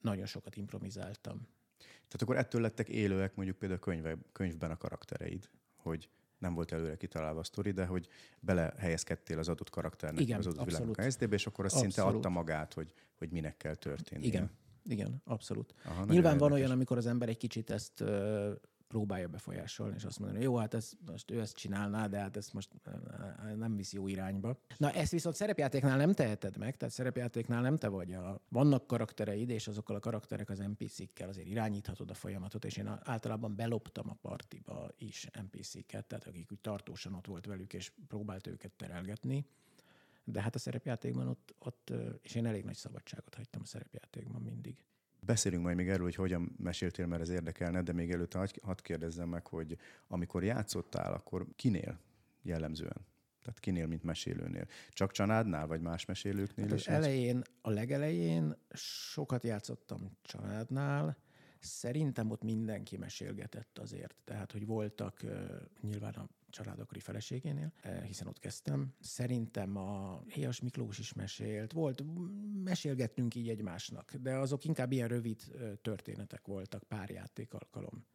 nagyon sokat improvizáltam. Tehát akkor ettől lettek élőek mondjuk például könyve, könyvben a karaktereid, hogy nem volt előre kitalálva a sztori, de hogy belehelyezkedtél az adott karakternek, Igen, az adott világnak abszolút. a helyzetébe, és akkor az szinte Abszolút. adta magát, hogy, hogy minek kell történnie. Igen, igen, abszolút. Aha, Nyilván van érdekes. olyan, amikor az ember egy kicsit ezt ö, próbálja befolyásolni, és azt mondani, jó, hát ez, most ő ezt csinálná, de hát ezt most ö, nem visz jó irányba. Na ezt viszont szerepjátéknál nem teheted meg, tehát szerepjátéknál nem te vagy. A, vannak karaktereid, és azokkal a karakterek az NPC-kkel azért irányíthatod a folyamatot, és én általában beloptam a partiba is NPC-ket, tehát akik úgy tartósan ott volt velük, és próbált őket terelgetni. De hát a szerepjátékban ott, ott, ö, és én elég nagy szabadságot hagytam a szerepjátékban mindig. Beszélünk majd még erről, hogy hogyan meséltél, mert ez érdekelne, de még előtte hadd- kérdezzem meg, hogy amikor játszottál, akkor kinél jellemzően? Tehát kinél, mint mesélőnél? Csak családnál, vagy más mesélőknél Hát is? az elején, a legelején sokat játszottam családnál, Szerintem ott mindenki mesélgetett azért. Tehát, hogy voltak nyilván a családokri feleségénél, hiszen ott kezdtem. Szerintem a Héjas Miklós is mesélt, volt, mesélgettünk így egymásnak, de azok inkább ilyen rövid történetek voltak, pár játék alkalom.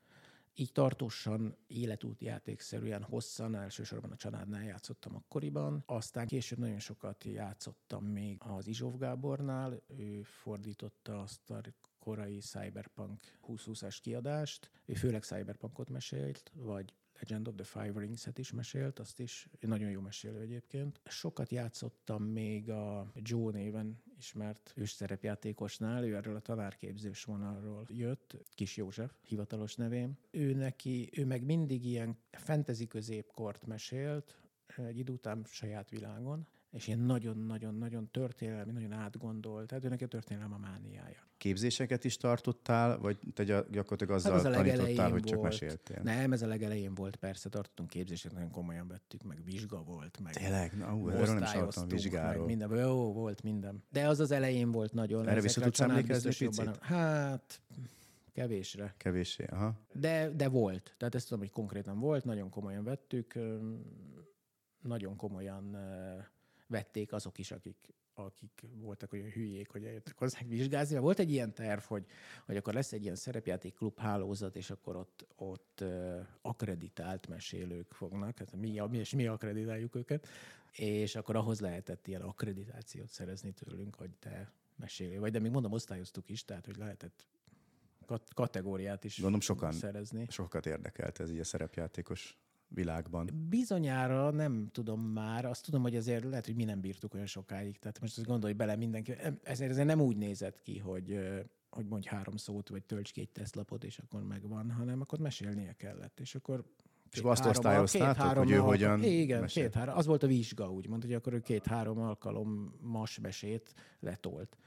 Így tartósan, életúti játékszerűen hosszan, elsősorban a családnál játszottam akkoriban. Aztán később nagyon sokat játszottam még az Izsóv Gábornál, ő fordította azt a korai Cyberpunk 2020-as kiadást. Ő főleg Cyberpunkot mesélt, vagy Legend of the Five Rings-et is mesélt, azt is nagyon jó mesélő egyébként. Sokat játszottam még a Joe néven ismert ősszerepjátékosnál, ő erről a tanárképzős vonalról jött, Kis József, hivatalos nevém. Ő neki, ő meg mindig ilyen fantasy középkort mesélt, egy idő után saját világon, és ilyen nagyon-nagyon-nagyon történelmi, nagyon átgondolt, tehát őnek a történelem a mániája. Képzéseket is tartottál, vagy te gyakorlatilag azzal hát az tanítottál, hogy csak volt. meséltél? Nem, ez a legelején volt, persze tartottunk képzéseket, nagyon komolyan vettük, meg vizsga volt, meg Tényleg? Na, ú, erről nem is hallottam vizsgáról. Meg minden, jó, volt minden. De az az elején volt nagyon. Erre vissza tudsz emlékezni picit? Hát, Kevésre. Kevésé, aha. De, de volt. Tehát ezt tudom, hogy konkrétan volt, nagyon komolyan vettük, nagyon komolyan vették azok is, akik, akik voltak olyan hülyék, hogy eljöttek hozzánk vizsgázni. Mert volt egy ilyen terv, hogy, hogy akkor lesz egy ilyen szerepjáték klub hálózat, és akkor ott, ott akreditált mesélők fognak, hát mi, mi, és mi akreditáljuk őket, és akkor ahhoz lehetett ilyen akkreditációt szerezni tőlünk, hogy te mesélő vagy, de még mondom, osztályoztuk is, tehát hogy lehetett kategóriát is Gondolom sokan, szerezni. Sokat érdekelt ez így a szerepjátékos világban? Bizonyára nem tudom már, azt tudom, hogy azért lehet, hogy mi nem bírtuk olyan sokáig. Tehát most azt gondolj bele mindenki, ezért, ezért nem úgy nézett ki, hogy hogy mondj három szót, vagy tölts ki egy tesztlapot, és akkor megvan, hanem akkor mesélnie kellett. És akkor és azt osztályoztátok, hogy ő hogyan Igen, két-három. Az volt a vizsga, úgymond, hogy akkor ő két-három alkalom mas mesét letolt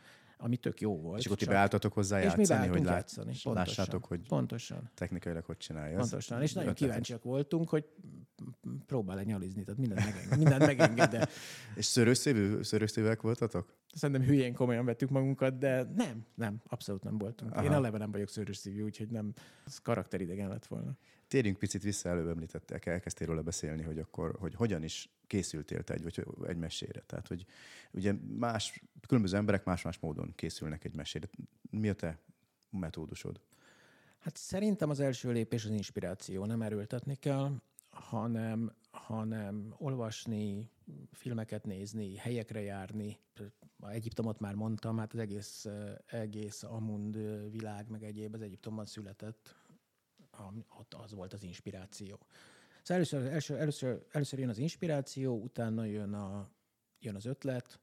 ami tök jó volt. És akkor ti beálltatok hozzá és játszani, hogy lát, játszani. Pontosan, lássátok, hogy pontosan. technikailag hogy csinálja. Pontosan, és nagyon kíváncsiak voltunk, hogy próbál nyalizni, tehát mindent, megenged, mindent megenged. és szörösszívű, szörösszívűek voltatok? Szerintem hülyén komolyan vettük magunkat, de nem, nem, abszolút nem voltunk. Aha. Én eleve nem vagyok szörösszívű, úgyhogy nem, ez karakteridegen lett volna. Térjünk picit vissza, előbb említettek, elkezdtél róla beszélni, hogy akkor, hogy hogyan is készültél te egy, vagy egy mesére. Tehát, hogy ugye más, különböző emberek más-más módon készülnek egy mesére. Mi a te metódusod? Hát szerintem az első lépés az inspiráció, nem erőltetni kell, hanem, hanem olvasni, filmeket nézni, helyekre járni. A Egyiptomot már mondtam, hát az egész, egész Amund világ, meg egyéb az Egyiptomban született, ott az volt az inspiráció. Szóval először, először, először, először jön az inspiráció, utána jön, a, jön az ötlet,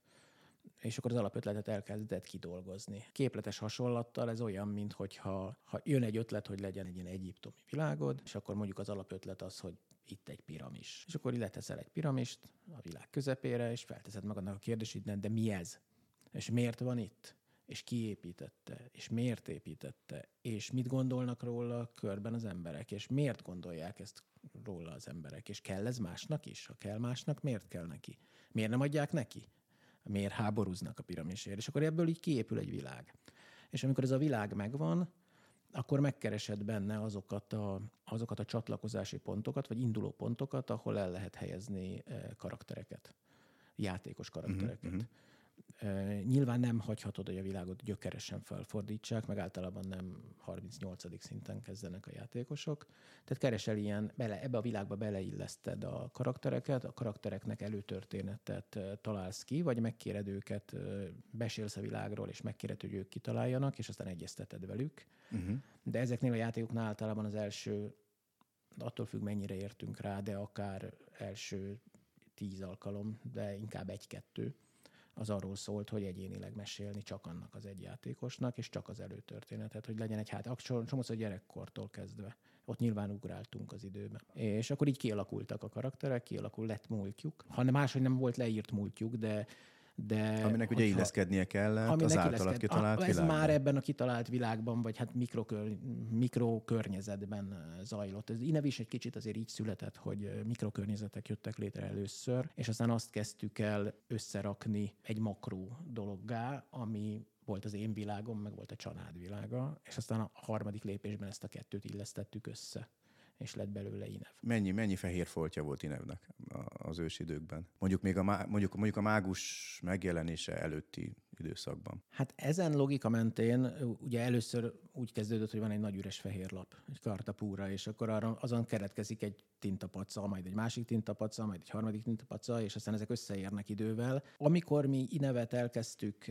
és akkor az alapötletet elkezdett kidolgozni. Képletes hasonlattal ez olyan, mint hogyha ha jön egy ötlet, hogy legyen egy ilyen egyiptomi világod, és akkor mondjuk az alapötlet az, hogy itt egy piramis. És akkor leteszel egy piramist a világ közepére, és felteszed magadnak a kérdést, de mi ez? És miért van itt? és ki építette, és miért építette, és mit gondolnak róla körben az emberek, és miért gondolják ezt róla az emberek, és kell ez másnak is? Ha kell másnak, miért kell neki? Miért nem adják neki? Miért háborúznak a piramisért? És akkor ebből így kiépül egy világ. És amikor ez a világ megvan, akkor megkeresed benne azokat a, azokat a csatlakozási pontokat, vagy induló pontokat, ahol el lehet helyezni eh, karaktereket, játékos karaktereket. Uh-huh, uh-huh. Nyilván nem hagyhatod, hogy a világot gyökeresen felfordítsák, meg általában nem 38. szinten kezdenek a játékosok. Tehát keresel ilyen, bele, ebbe a világba beleilleszted a karaktereket, a karaktereknek előtörténetet találsz ki, vagy megkéred őket, besélsz a világról, és megkéred, hogy ők kitaláljanak, és aztán egyezteted velük. Uh-huh. De ezeknél a játékoknál általában az első, attól függ, mennyire értünk rá, de akár első tíz alkalom, de inkább egy-kettő az arról szólt, hogy egyénileg mesélni csak annak az egy játékosnak, és csak az előtörténetet, hogy legyen egy hát, csomószor gyerekkortól kezdve. Ott nyilván ugráltunk az időben. És akkor így kialakultak a karakterek, kialakul lett múltjuk. Ha máshogy nem volt leírt múltjuk, de de Aminek ugye illeszkednie kell az általad kitalált a, Ez világban. már ebben a kitalált világban, vagy hát mikrokör, mikrokörnyezetben zajlott. Ez innen is egy kicsit azért így született, hogy mikrokörnyezetek jöttek létre először, és aztán azt kezdtük el összerakni egy makró dologgá, ami volt az én világom, meg volt a család világa, és aztán a harmadik lépésben ezt a kettőt illesztettük össze és lett belőle Inev. Mennyi, mennyi fehér foltja volt Inevnek az ősidőkben? Mondjuk még a, mondjuk, mondjuk a mágus megjelenése előtti időszakban. Hát ezen logika mentén ugye először úgy kezdődött, hogy van egy nagy üres fehér lap, egy kartapúra, és akkor arra, azon keretkezik egy tintapaca, majd egy másik tintapaca, majd egy harmadik tintapaca, és aztán ezek összeérnek idővel. Amikor mi Inevet elkezdtük,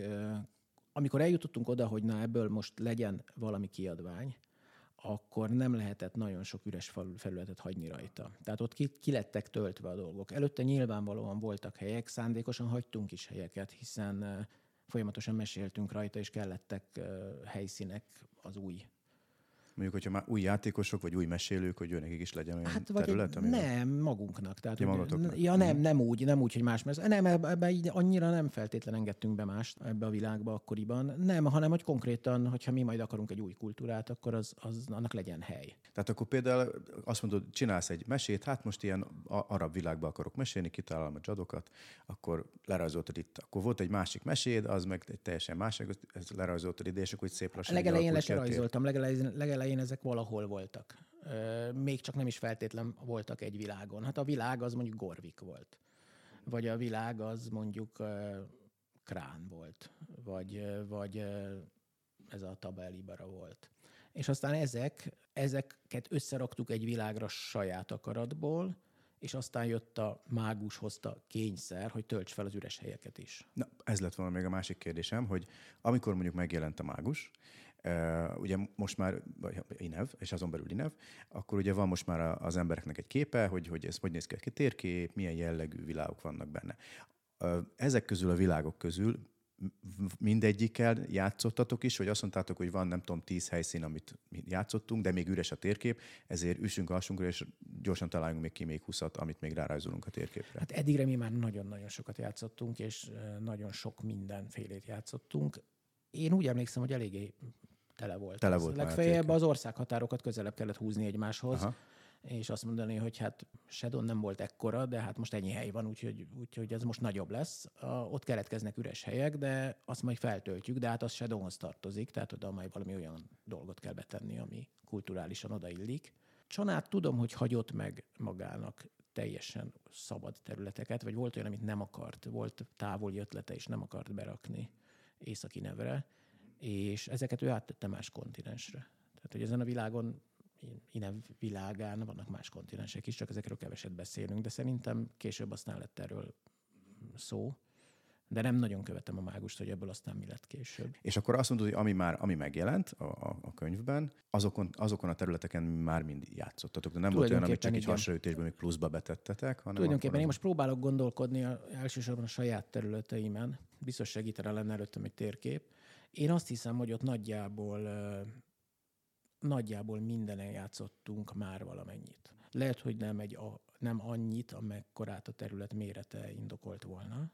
amikor eljutottunk oda, hogy na ebből most legyen valami kiadvány, akkor nem lehetett nagyon sok üres felületet hagyni rajta. Tehát ott ki, ki lettek töltve a dolgok. Előtte nyilvánvalóan voltak helyek, szándékosan hagytunk is helyeket, hiszen folyamatosan meséltünk rajta, és kellettek helyszínek az új Mondjuk, hogyha már új játékosok, vagy új mesélők, hogy őnek is legyen olyan hát, vagy terület? Egy, nem, magunknak. Tehát, ja, hogy, ja, nem, mhm. nem úgy, nem úgy, hogy más. Mert nem, ebbe így annyira nem feltétlen engedtünk be mást ebbe a világba akkoriban. Nem, hanem hogy konkrétan, hogyha mi majd akarunk egy új kultúrát, akkor az, az annak legyen hely. Tehát akkor például azt mondod, csinálsz egy mesét, hát most ilyen arab világba akarok mesélni, kitalálom a jadokat, akkor lerajzoltad itt. Akkor volt egy másik meséd, az meg egy teljesen másik, ez lerajzoltad ide, és akkor szép lassan. Legelején le rajzoltam, legelején, legelején ezek valahol voltak. Még csak nem is feltétlen voltak egy világon. Hát a világ az mondjuk Gorvik volt. Vagy a világ az mondjuk Krán volt. Vagy, vagy ez a Tabelibara volt. És aztán ezek, ezeket összeraktuk egy világra saját akaratból, és aztán jött a mágus hozta kényszer, hogy tölts fel az üres helyeket is. Na, ez lett volna még a másik kérdésem, hogy amikor mondjuk megjelent a mágus, ugye most már Inev, és azon belül Inev, akkor ugye van most már az embereknek egy képe, hogy, hogy ez hogy néz ki a térkép, milyen jellegű világok vannak benne. Ezek közül a világok közül mindegyikkel játszottatok is, vagy azt mondtátok, hogy van nem tudom tíz helyszín, amit mi játszottunk, de még üres a térkép, ezért üssünk alsunkra, és gyorsan találjunk még ki még húszat, amit még rárajzolunk a térképre. Hát eddigre mi már nagyon-nagyon sokat játszottunk, és nagyon sok mindenfélét játszottunk. Én úgy emlékszem, hogy eléggé tele volt. Tele volt Legfeljebb az országhatárokat közelebb kellett húzni egymáshoz. Aha és azt mondani, hogy hát Shadow nem volt ekkora, de hát most ennyi hely van, úgyhogy, úgyhogy ez most nagyobb lesz. A, ott keretkeznek üres helyek, de azt majd feltöltjük, de hát az Shadowhoz tartozik, tehát oda majd valami olyan dolgot kell betenni, ami kulturálisan odaillik. Csanát tudom, hogy hagyott meg magának teljesen szabad területeket, vagy volt olyan, amit nem akart, volt távoli ötlete, és nem akart berakni északi nevre, és ezeket ő áttette más kontinensre. Tehát, hogy ezen a világon innen világán vannak más kontinensek is, csak ezekről keveset beszélünk, de szerintem később aztán lett erről szó. De nem nagyon követem a mágust, hogy ebből aztán mi lett később. És akkor azt mondod, hogy ami már ami megjelent a, a, a könyvben, azokon, azokon a területeken már mind játszottatok. De nem volt olyan, amit csak egy hasraütésben még pluszba betettetek, hanem Tulajdonképpen akkor... én most próbálok gondolkodni a, elsősorban a saját területeimen. Biztos segítene lenne előttem egy térkép. Én azt hiszem, hogy ott nagyjából nagyjából mindenen játszottunk már valamennyit. Lehet, hogy nem, egy, a, nem annyit, amekkorát a terület mérete indokolt volna,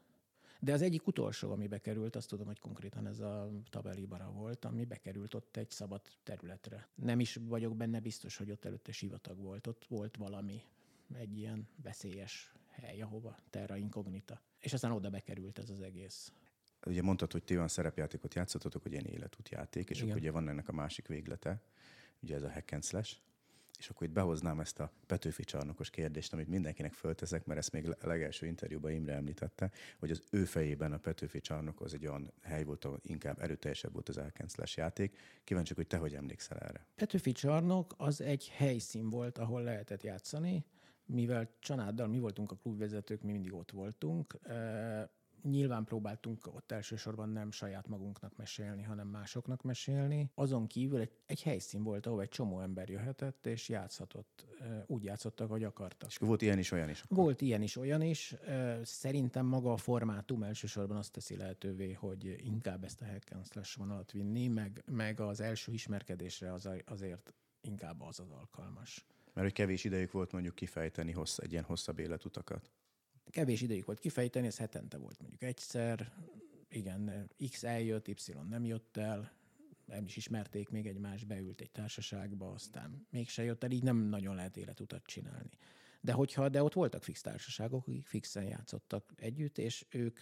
de az egyik utolsó, ami bekerült, azt tudom, hogy konkrétan ez a Tabelibara volt, ami bekerült ott egy szabad területre. Nem is vagyok benne biztos, hogy ott előtte sivatag volt. Ott volt valami, egy ilyen veszélyes hely, ahova terra incognita. És aztán oda bekerült ez az egész. Ugye mondtad, hogy ti olyan szerepjátékot játszottatok, hogy ilyen életútjáték, és Igen. akkor ugye van ennek a másik véglete, ugye ez a hack and slash, és akkor itt behoznám ezt a Petőfi csarnokos kérdést, amit mindenkinek fölteszek, mert ezt még a legelső interjúban Imre említette, hogy az ő fejében a Petőfi csarnok az egy olyan hely volt, ahol inkább erőteljesebb volt az slash játék. Kíváncsi, hogy te hogy emlékszel erre? Petőfi csarnok az egy helyszín volt, ahol lehetett játszani, mivel családdal mi voltunk a klubvezetők, mi mindig ott voltunk, Nyilván próbáltunk ott elsősorban nem saját magunknak mesélni, hanem másoknak mesélni. Azon kívül egy, egy helyszín volt, ahol egy csomó ember jöhetett, és játszhatott. Úgy játszottak, hogy akartak. És volt ilyen is, olyan is? Akkor. Volt ilyen is, olyan is. Szerintem maga a formátum elsősorban azt teszi lehetővé, hogy inkább ezt a hack and slash vonalat vinni, meg, meg az első ismerkedésre az, azért inkább az az alkalmas. Mert hogy kevés idejük volt mondjuk kifejteni hossz, egy ilyen hosszabb életutakat kevés ideig volt kifejteni, ez hetente volt mondjuk egyszer, igen, X eljött, Y nem jött el, nem is ismerték még egymást, beült egy társaságba, aztán mégse jött el, így nem nagyon lehet életutat csinálni. De hogyha, de ott voltak fix társaságok, akik fixen játszottak együtt, és ők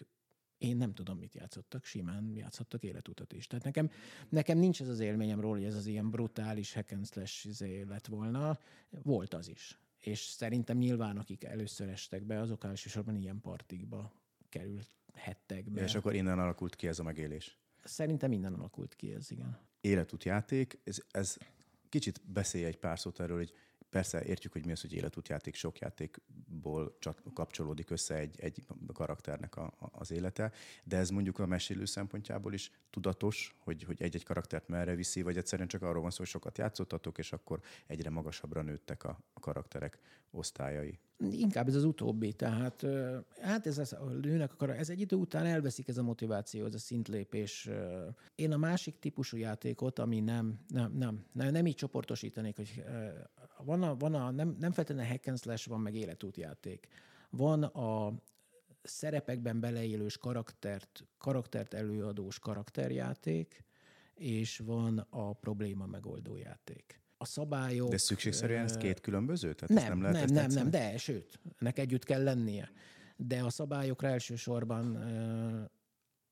Én nem tudom, mit játszottak, simán játszottak életutat is. Tehát nekem, nekem nincs ez az élményem róla, hogy ez az ilyen brutális hack and slash izé lett volna. Volt az is. És szerintem nyilván, akik először estek be, azok elsősorban ilyen partikba kerülhettek be. És akkor innen alakult ki ez a megélés. Szerintem innen alakult ki ez, igen. Életútjáték, ez, ez kicsit beszélj egy pár szót erről, hogy Persze értjük, hogy mi az, hogy életútjáték, sok játékból csak kapcsolódik össze egy, egy karakternek a, az élete, de ez mondjuk a mesélő szempontjából is tudatos, hogy, hogy egy-egy karaktert merre viszi, vagy egyszerűen csak arról van szó, hogy sokat játszottatok, és akkor egyre magasabbra nőttek a, a karakterek osztályai. Inkább ez az utóbbi, tehát hát ez, ez a nőnek akar, ez egy idő után elveszik ez a motiváció, ez a szintlépés. Én a másik típusú játékot, ami nem, nem, nem, nem, nem így csoportosítanék, hogy van a, van a nem, nem feltétlenül hack and slash, van meg életútjáték. Van a szerepekben beleélős karaktert, karaktert előadós karakterjáték, és van a probléma megoldó játék a szabályok... De szükségszerűen ez két különböző? Tehát nem, nem, lehet nem, nem, nem, de sőt, ennek együtt kell lennie. De a szabályokra elsősorban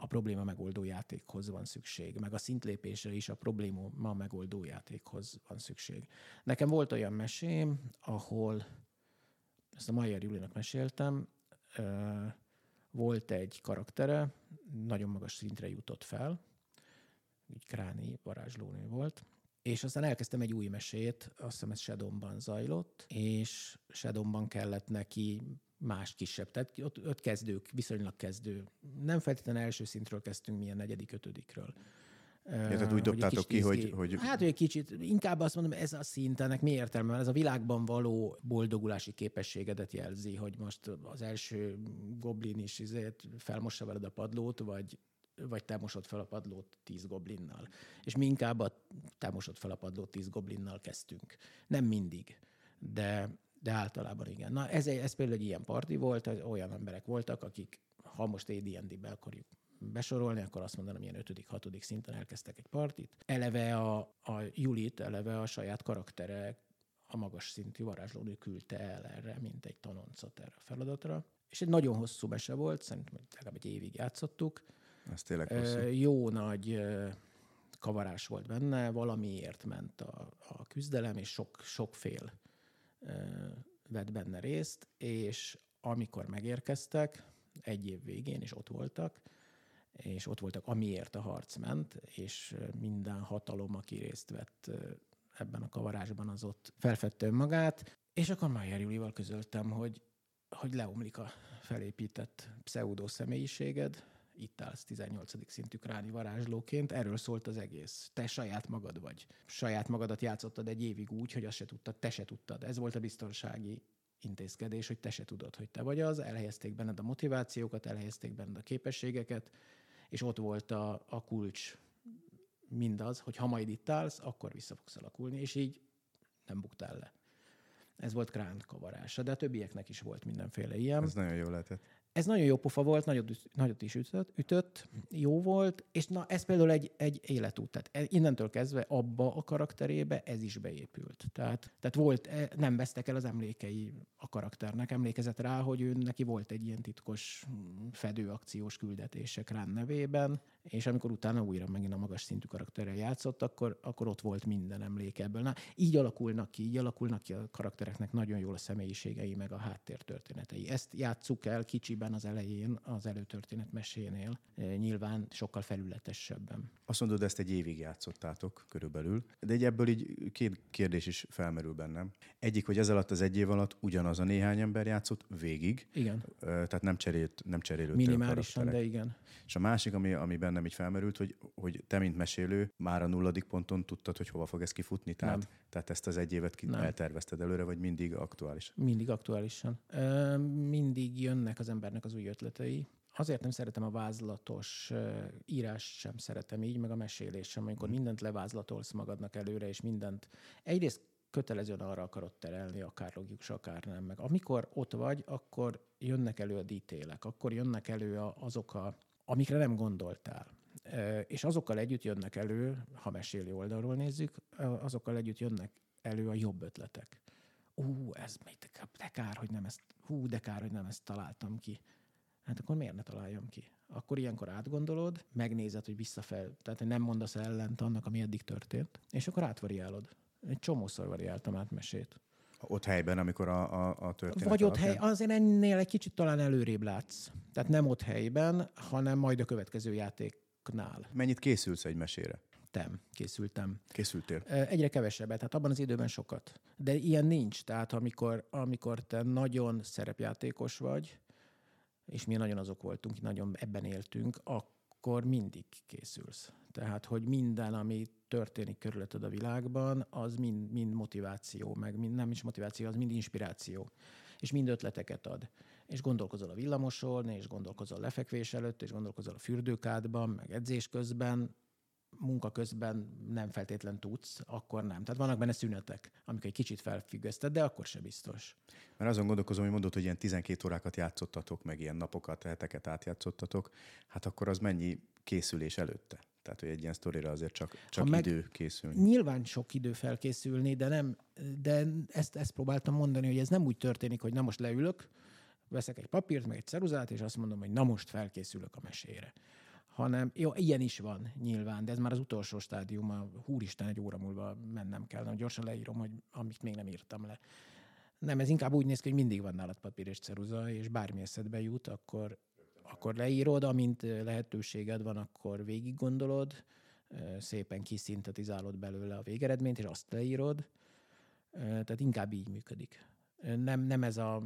a probléma megoldó játékhoz van szükség, meg a szintlépésre is a probléma megoldó játékhoz van szükség. Nekem volt olyan mesém, ahol, ezt a Mayer Julinak meséltem, volt egy karaktere, nagyon magas szintre jutott fel, így kráni varázslónő volt, és aztán elkezdtem egy új mesét, azt hiszem ez Shadowban zajlott, és Shadowban kellett neki más kisebb. Tehát ott, ott kezdők, viszonylag kezdő. Nem feltétlenül első szintről kezdtünk, milyen negyedik, ötödikről. Ja, tehát úgy dobtátok ki, hogy, hogy... Hát, hogy egy kicsit, inkább azt mondom, ez a szint, ennek mi értelme van? Ez a világban való boldogulási képességedet jelzi, hogy most az első goblin is izért felmossa veled a padlót, vagy vagy te mosod fel a padlót tíz goblinnal. És mi inkább a te mosod fel a padlót tíz goblinnal kezdtünk. Nem mindig, de, de általában igen. Na ez, ez például egy ilyen parti volt, olyan emberek voltak, akik ha most AD&D-be akarjuk besorolni, akkor azt mondanám, ilyen ötödik, hatodik szinten elkezdtek egy partit. Eleve a, a Julit, eleve a saját karaktere a magas szintű varázslónő küldte el erre, mint egy tanoncot erre a feladatra. És egy nagyon hosszú mese volt, szerintem legalább egy évig játszottuk, ez tényleg hosszú. Jó nagy kavarás volt benne, valamiért ment a, a küzdelem, és sok, sok fél vett benne részt, és amikor megérkeztek, egy év végén, és ott voltak, és ott voltak, amiért a harc ment, és minden hatalom, aki részt vett ebben a kavarásban, az ott felfedte önmagát, és akkor Mayer Julival közöltem, hogy, hogy leomlik a felépített pseudo személyiséged, itt állsz 18. szintű kráni varázslóként, erről szólt az egész. Te saját magad vagy. Saját magadat játszottad egy évig úgy, hogy azt se tudtad, te se tudtad. Ez volt a biztonsági intézkedés, hogy te se tudod, hogy te vagy az, elhelyezték benned a motivációkat, elhelyezték benned a képességeket, és ott volt a, a kulcs mindaz, hogy ha majd itt állsz, akkor vissza fogsz alakulni, és így nem buktál le. Ez volt Krán kavarása, de a többieknek is volt mindenféle ilyen. Ez nagyon jó lehetett. Ez nagyon jó pofa volt, nagyot, nagyot is ütött, ütött, jó volt, és na ez például egy, egy életút. Tehát e, innentől kezdve abba a karakterébe ez is beépült. Tehát, tehát volt, e, nem vesztek el az emlékei a karakternek. Emlékezett rá, hogy ő neki volt egy ilyen titkos fedőakciós küldetések rán nevében, és amikor utána újra megint a magas szintű karakterrel játszott, akkor, akkor ott volt minden emlék ebből. Na, így alakulnak ki, így alakulnak ki a karaktereknek nagyon jól a személyiségei, meg a háttértörténetei. Ezt játsszuk el kicsiben az elején, az előtörténet mesénél, e, nyilván sokkal felületesebben. Azt mondod, ezt egy évig játszottátok körülbelül, de egy ebből így két kérdés is felmerül bennem. Egyik, hogy ez alatt az egy év alatt ugyanaz a néhány ember játszott végig. Igen. Tehát nem cserélt, nem cserélődtek Minimálisan, de igen. És a másik, ami, ami bennem így felmerült, hogy, hogy te, mint mesélő, már a nulladik ponton tudtad, hogy hova fog ez kifutni? Tehát, nem. tehát ezt az egy évet ki, nem. eltervezted előre, vagy mindig aktuális? Mindig aktuálisan. Mindig jönnek az embernek az új ötletei. Azért nem szeretem a vázlatos írást sem szeretem így, meg a mesélés sem, amikor hmm. mindent levázlatolsz magadnak előre, és mindent. Egyrészt kötelezően arra akarod terelni, akár logikus, akár nem. Meg amikor ott vagy, akkor jönnek elő a dítélek, akkor jönnek elő azok a amikre nem gondoltál. És azokkal együtt jönnek elő, ha meséli oldalról nézzük, azokkal együtt jönnek elő a jobb ötletek. Ú, ez még de kár, hogy nem ezt, hú, de kár, hogy nem ezt találtam ki. Hát akkor miért ne találjam ki? akkor ilyenkor átgondolod, megnézed, hogy visszafel, tehát nem mondasz ellent annak, ami eddig történt, és akkor átvariálod. Egy csomószor variáltam át mesét. Ott helyben, amikor a, a, a történet Vagy ott hely, azért ennél egy kicsit talán előrébb látsz. Tehát nem ott helyben, hanem majd a következő játéknál. Mennyit készülsz egy mesére? Tem, készültem. Készültél? Egyre kevesebbet, tehát abban az időben sokat. De ilyen nincs, tehát amikor, amikor te nagyon szerepjátékos vagy, és mi nagyon azok voltunk, nagyon ebben éltünk, akkor mindig készülsz. Tehát, hogy minden, ami történik körülötted a világban, az mind, mind motiváció, meg mind, nem is motiváció, az mind inspiráció. És mind ötleteket ad. És gondolkozol a villamoson, és gondolkozol lefekvés előtt, és gondolkozol a fürdőkádban, meg edzés közben, munka közben nem feltétlen tudsz, akkor nem. Tehát vannak benne szünetek, amik egy kicsit felfüggeszted, de akkor se biztos. Mert azon gondolkozom, hogy mondod, hogy ilyen 12 órákat játszottatok, meg ilyen napokat, heteket átjátszottatok, hát akkor az mennyi készülés előtte? Tehát, hogy egy ilyen sztorira azért csak, csak meg, idő készülni. Nyilván sok idő felkészülni, de nem, de ezt, ezt próbáltam mondani, hogy ez nem úgy történik, hogy na most leülök, veszek egy papírt, meg egy ceruzát, és azt mondom, hogy na most felkészülök a mesére hanem jó, ilyen is van nyilván, de ez már az utolsó stádium, a húristen egy óra múlva mennem kell, nem gyorsan leírom, hogy amit még nem írtam le. Nem, ez inkább úgy néz ki, hogy mindig van nálad papír és ceruza, és bármi eszedbe jut, akkor, akkor leírod, amint lehetőséged van, akkor végig gondolod, szépen kiszintetizálod belőle a végeredményt, és azt leírod. Tehát inkább így működik. Nem, nem ez a...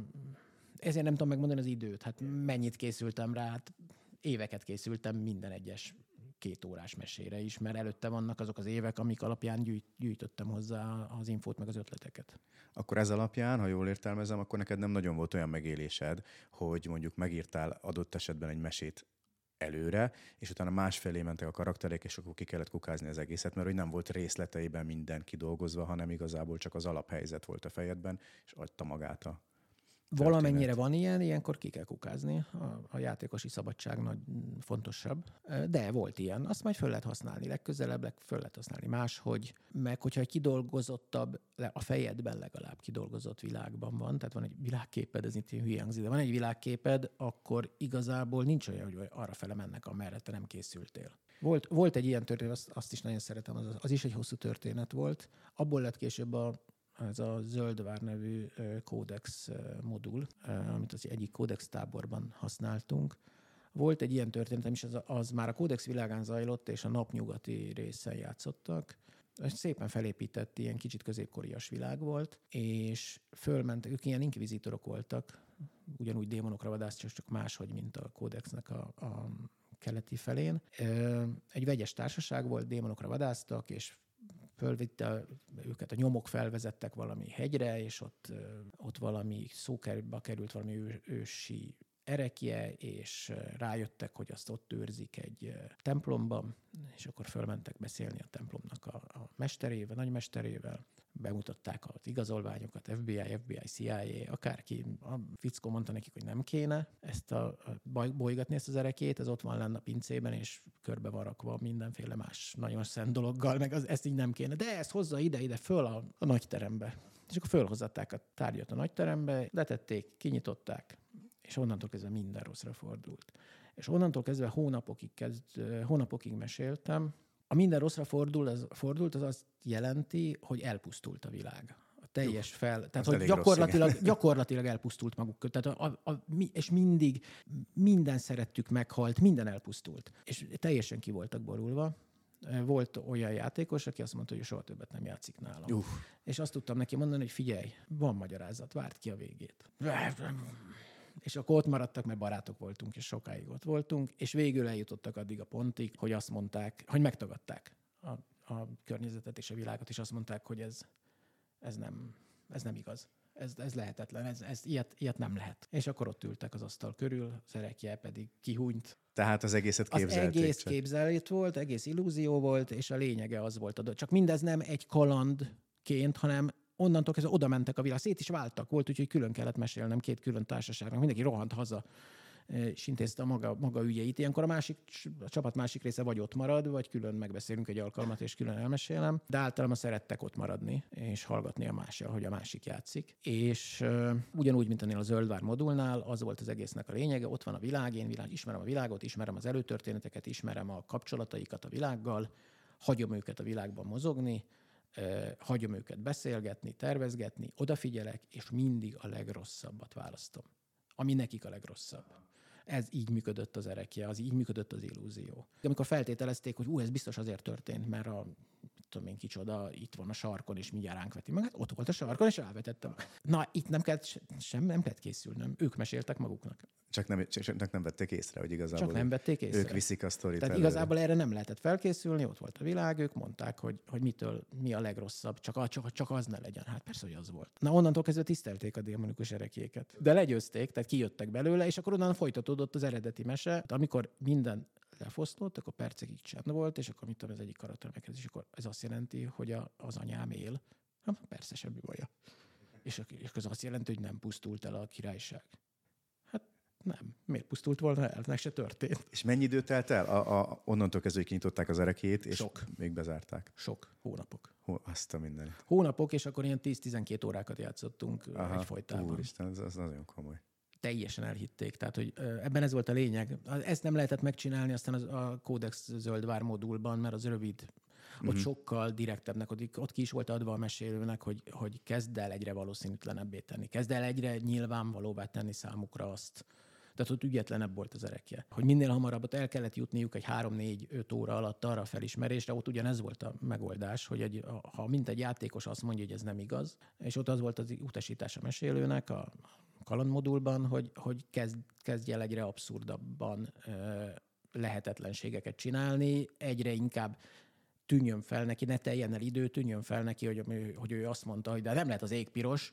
Ezért nem tudom megmondani az időt. Hát mennyit készültem rá, hát éveket készültem minden egyes két órás mesére is, mert előtte vannak azok az évek, amik alapján gyűjt, gyűjtöttem hozzá az infót, meg az ötleteket. Akkor ez alapján, ha jól értelmezem, akkor neked nem nagyon volt olyan megélésed, hogy mondjuk megírtál adott esetben egy mesét előre, és utána másfelé mentek a karakterek, és akkor ki kellett kukázni az egészet, mert hogy nem volt részleteiben minden kidolgozva, hanem igazából csak az alaphelyzet volt a fejedben, és adta magát a. Valamennyire van ilyen, ilyenkor ki kell kukázni. A, a játékosi szabadság nagy fontosabb. De volt ilyen. Azt majd föl lehet használni. Legközelebb föl lehet használni máshogy. Meg hogyha egy kidolgozottabb, a fejedben legalább kidolgozott világban van, tehát van egy világképed, ez itt hülye hangzik, de van egy világképed, akkor igazából nincs olyan, hogy arra fele mennek, amerre te nem készültél. Volt, volt egy ilyen történet, azt, azt is nagyon szeretem, az, az is egy hosszú történet volt. Abból lett később a ez a Zöldvár nevű kódex modul, amit az egyik kódex táborban használtunk. Volt egy ilyen történetem is, az, az már a kódex világán zajlott, és a napnyugati részen játszottak. Szépen felépített, ilyen kicsit középkorias világ volt, és fölmentek, ők ilyen inkvizitorok voltak, ugyanúgy démonokra vadásztak, csak máshogy, mint a kódexnek a, a keleti felén. Egy vegyes társaság volt, démonokra vadásztak, és fölvitte őket, a nyomok felvezettek valami hegyre, és ott, ott valami szókerülbe került valami ősi erekje, és rájöttek, hogy azt ott őrzik egy templomban, és akkor fölmentek beszélni a templomnak a, a mesterével, nagymesterével, bemutatták az igazolványokat, FBI, FBI, CIA, akárki, a fickó mondta nekik, hogy nem kéne ezt a, a bolygatni ezt az erekét, ez ott van lenne a pincében, és körbe van rakva mindenféle más nagyon szent dologgal, meg az, ezt így nem kéne. De ezt hozza ide, ide, föl a, a nagyterembe. És akkor fölhozatták a tárgyat a nagyterembe, letették, kinyitották, és onnantól kezdve minden rosszra fordult. És onnantól kezdve hónapokig, kezd, hónapokig meséltem, a minden rosszra fordul, az, fordult, az azt jelenti, hogy elpusztult a világ. A teljes fel, tehát hogy gyakorlatilag, rossz, gyakorlatilag elpusztult maguk. Tehát a, a, a, és mindig minden szerettük meghalt, minden elpusztult. És teljesen ki voltak borulva. Volt olyan játékos, aki azt mondta, hogy soha többet nem játszik nálam. Uf. És azt tudtam neki mondani, hogy figyelj, van magyarázat, várt ki a végét és akkor ott maradtak, mert barátok voltunk, és sokáig ott voltunk, és végül eljutottak addig a pontig, hogy azt mondták, hogy megtagadták a, a környezetet és a világot, és azt mondták, hogy ez, ez, nem, ez nem igaz. Ez, ez lehetetlen, ez, ez ilyet, ilyet nem lehet. És akkor ott ültek az asztal körül, az erekje pedig kihúnyt. Tehát az egészet képzelték. Az egész csak. képzelét volt, egész illúzió volt, és a lényege az volt adott. Csak mindez nem egy kalandként, hanem onnantól kezdve oda mentek a világ, szét is váltak, volt úgyhogy külön kellett mesélnem két külön társaságnak, mindenki rohant haza és intézte a maga, maga ügyeit. Ilyenkor a, másik, a csapat másik része vagy ott marad, vagy külön megbeszélünk egy alkalmat, és külön elmesélem, de általában szerettek ott maradni, és hallgatni a mással, hogy a másik játszik. És uh, ugyanúgy, mint ennél a Zöldvár modulnál, az volt az egésznek a lényege, ott van a világ, én világ, ismerem a világot, ismerem az előtörténeteket, ismerem a kapcsolataikat a világgal, hagyom őket a világban mozogni, hagyom őket beszélgetni, tervezgetni, odafigyelek, és mindig a legrosszabbat választom. Ami nekik a legrosszabb. Ez így működött az erekje, az így működött az illúzió. Amikor feltételezték, hogy ú, ez biztos azért történt, mert a tudom én kicsoda, itt van a sarkon, és mindjárt ránk veti meg. Hát ott volt a sarkon, és elvetettem. Na, itt nem kellett, sem nem kellett készülnöm. Ők meséltek maguknak. Csak nem, csak nem vették észre, hogy igazából csak nem vették észre. ők viszik a sztorit Tehát előre. igazából erre nem lehetett felkészülni, ott volt a világ, ők mondták, hogy, hogy mitől, mi a legrosszabb, csak, csak, csak az ne legyen. Hát persze, hogy az volt. Na onnantól kezdve tisztelték a démonikus erekéket. De legyőzték, tehát kijöttek belőle, és akkor onnan folytatódott az eredeti mese, amikor minden lefosztott, akkor percekig csend volt, és akkor mit tudom, ez egyik karakter megkezdés, és akkor ez azt jelenti, hogy a, az anyám él. Hát persze, semmi baja. És, és az azt jelenti, hogy nem pusztult el a királyság. Hát nem. Miért pusztult volna el? Meg se történt. És mennyi idő telt el? A, a, onnantól kezdve, hogy kinyitották az erekét, és Sok. még bezárták. Sok. Hónapok. Hó, azt a minden. Hónapok, és akkor ilyen 10-12 órákat játszottunk Aha, egyfolytában. Úristen, ez, ez nagyon komoly teljesen elhitték. Tehát, hogy ebben ez volt a lényeg. Ezt nem lehetett megcsinálni aztán az, a Codex zöldvár modulban, mert az rövid ott uh-huh. sokkal direktebbnek, ott, ott ki is volt adva a mesélőnek, hogy, hogy kezd el egyre valószínűtlenebbé tenni. Kezd el egyre nyilvánvalóvá tenni számukra azt. Tehát ott ügyetlenebb volt az erekje. Hogy minél hamarabb ott el kellett jutniuk egy 3-4-5 óra alatt arra a felismerésre, ott ugyanez volt a megoldás, hogy egy, ha mint egy játékos azt mondja, hogy ez nem igaz, és ott az volt az utasítás a mesélőnek, a, kalandmodulban, hogy, hogy kezd, kezdj el egyre abszurdabban lehetetlenségeket csinálni, egyre inkább tűnjön fel neki, ne teljen el idő, tűnjön fel neki, hogy, hogy ő azt mondta, hogy de nem lehet az ég piros.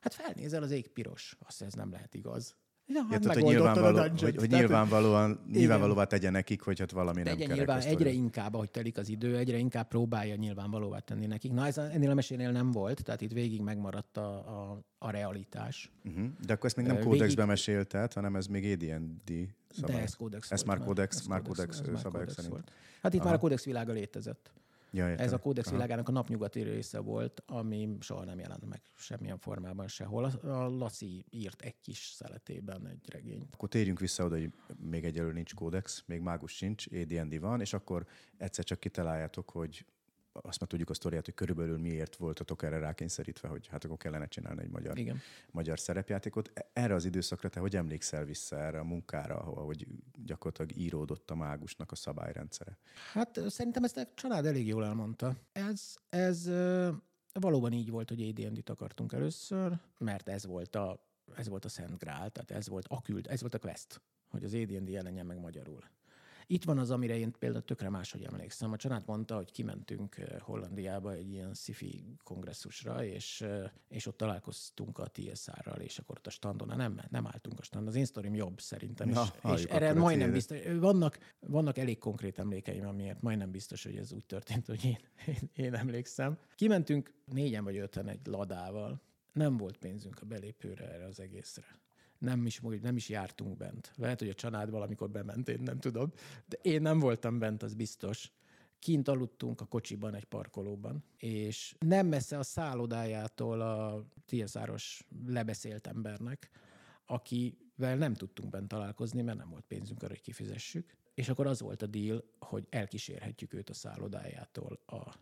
Hát felnézel az ég piros, azt ez nem lehet igaz. Ja, hát Érted, hogy, nyilvánvaló, a hogy, hogy nyilvánvalóan, nyilvánvalóvá tegye nekik, hogy hát valami tegye nem nyilván, Egyre inkább, ahogy telik az idő, egyre inkább próbálja nyilvánvalóvá tenni nekik. Na ez ennél a mesénél nem volt, tehát itt végig megmaradt a, a, a realitás. Uh-huh. De akkor ezt még nem végig... mesélted, hanem ez még AD&D szabály. De ez kódex Ez már kódex, már kódex szabályok szerint. Volt. Hát itt Aha. már a kódex világa létezett. Ja, Ez a kódex Aha. világának a napnyugati része volt, ami soha nem jelent meg semmilyen formában sehol. A Laci írt egy kis szeletében egy regényt. Akkor térjünk vissza oda, hogy még egyelőre nincs kódex, még mágus sincs, AD&D van, és akkor egyszer csak kitaláljátok, hogy azt már tudjuk a sztoriát, hogy körülbelül miért voltatok erre rákényszerítve, hogy hát akkor kellene csinálni egy magyar, Igen. magyar szerepjátékot. E- erre az időszakra te hogy emlékszel vissza erre a munkára, ahogy gyakorlatilag íródott a mágusnak a szabályrendszere? Hát szerintem ezt a család elég jól elmondta. Ez, ez valóban így volt, hogy AD&D-t akartunk először, mert ez volt a, ez volt a Szent Grál, tehát ez volt a küld, ez volt a quest, hogy az AD&D jelenjen meg magyarul. Itt van az, amire én például tökre máshogy emlékszem. A család mondta, hogy kimentünk Hollandiába egy ilyen sci kongresszusra, és, és ott találkoztunk a TSR-ral, és akkor ott a standon, nem, nem álltunk a standon. Az én sztorim jobb szerintem, Na, és, és erre majdnem biztos, vannak, vannak elég konkrét emlékeim, amiért majdnem biztos, hogy ez úgy történt, hogy én, én, én emlékszem. Kimentünk négyen vagy öten egy ladával, nem volt pénzünk a belépőre erre az egészre nem is, nem is jártunk bent. Lehet, hogy a család valamikor bement, én nem tudom, de én nem voltam bent, az biztos. Kint aludtunk a kocsiban egy parkolóban, és nem messze a szállodájától a Tieszáros lebeszélt embernek, akivel nem tudtunk bent találkozni, mert nem volt pénzünk arra, hogy kifizessük. És akkor az volt a deal, hogy elkísérhetjük őt a szállodájától a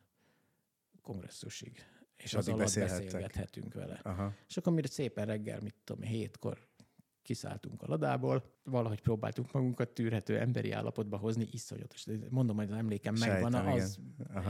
kongresszusig és az alatt beszélgethetünk vele. Aha. És akkor mire szépen reggel, mit tudom, hétkor kiszálltunk a ladából, valahogy próbáltunk magunkat tűrhető emberi állapotba hozni, iszonyatos. Mondom, hogy az emlékem megvan, az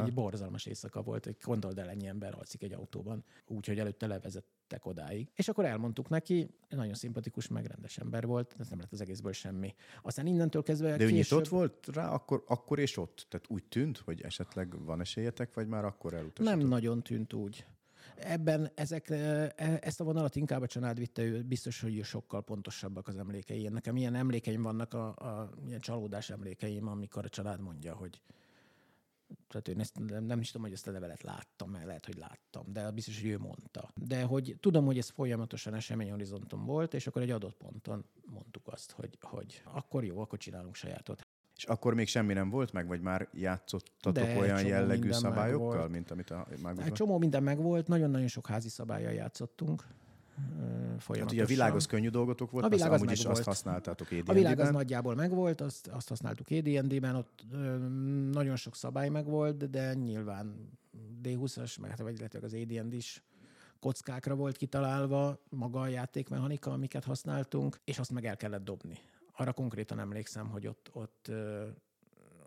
egy borzalmas éjszaka volt, hogy gondold el, ennyi ember alszik egy autóban, úgyhogy előtte levezettek odáig. És akkor elmondtuk neki, nagyon szimpatikus, megrendes ember volt, ez nem lett az egészből semmi. Aztán innentől kezdve De később... nyitott volt rá akkor, akkor és ott? Tehát úgy tűnt, hogy esetleg van esélyetek, vagy már akkor elutasított? Nem nagyon tűnt úgy ebben ezek, e, ezt a vonalat inkább a család vitte, ő biztos, hogy sokkal pontosabbak az emlékei. Nekem ilyen emlékeim vannak, a, a ilyen csalódás emlékeim, amikor a család mondja, hogy tehát én ezt nem, nem is tudom, hogy ezt a levelet láttam, mert lehet, hogy láttam, de biztos, hogy ő mondta. De hogy tudom, hogy ez folyamatosan eseményhorizonton volt, és akkor egy adott ponton mondtuk azt, hogy, hogy akkor jó, akkor csinálunk sajátot. És akkor még semmi nem volt meg, vagy már játszottatok De olyan jellegű szabályokkal, mint amit a mágusban? Egy csomó minden megvolt, nagyon-nagyon sok házi szabályjal játszottunk folyamatosan. Hát ugye a világ az könnyű dolgotok volt, a világ az amúgy is volt. azt használtátok AD&D-ben. A világ az nagyjából megvolt, azt, azt használtuk AD&D-ben, ott ö, nagyon sok szabály megvolt, de nyilván D20-as, meg hát illetve az AD&D is kockákra volt kitalálva maga a játékmechanika, amiket használtunk, és azt meg el kellett dobni. Arra konkrétan emlékszem, hogy ott, ott uh,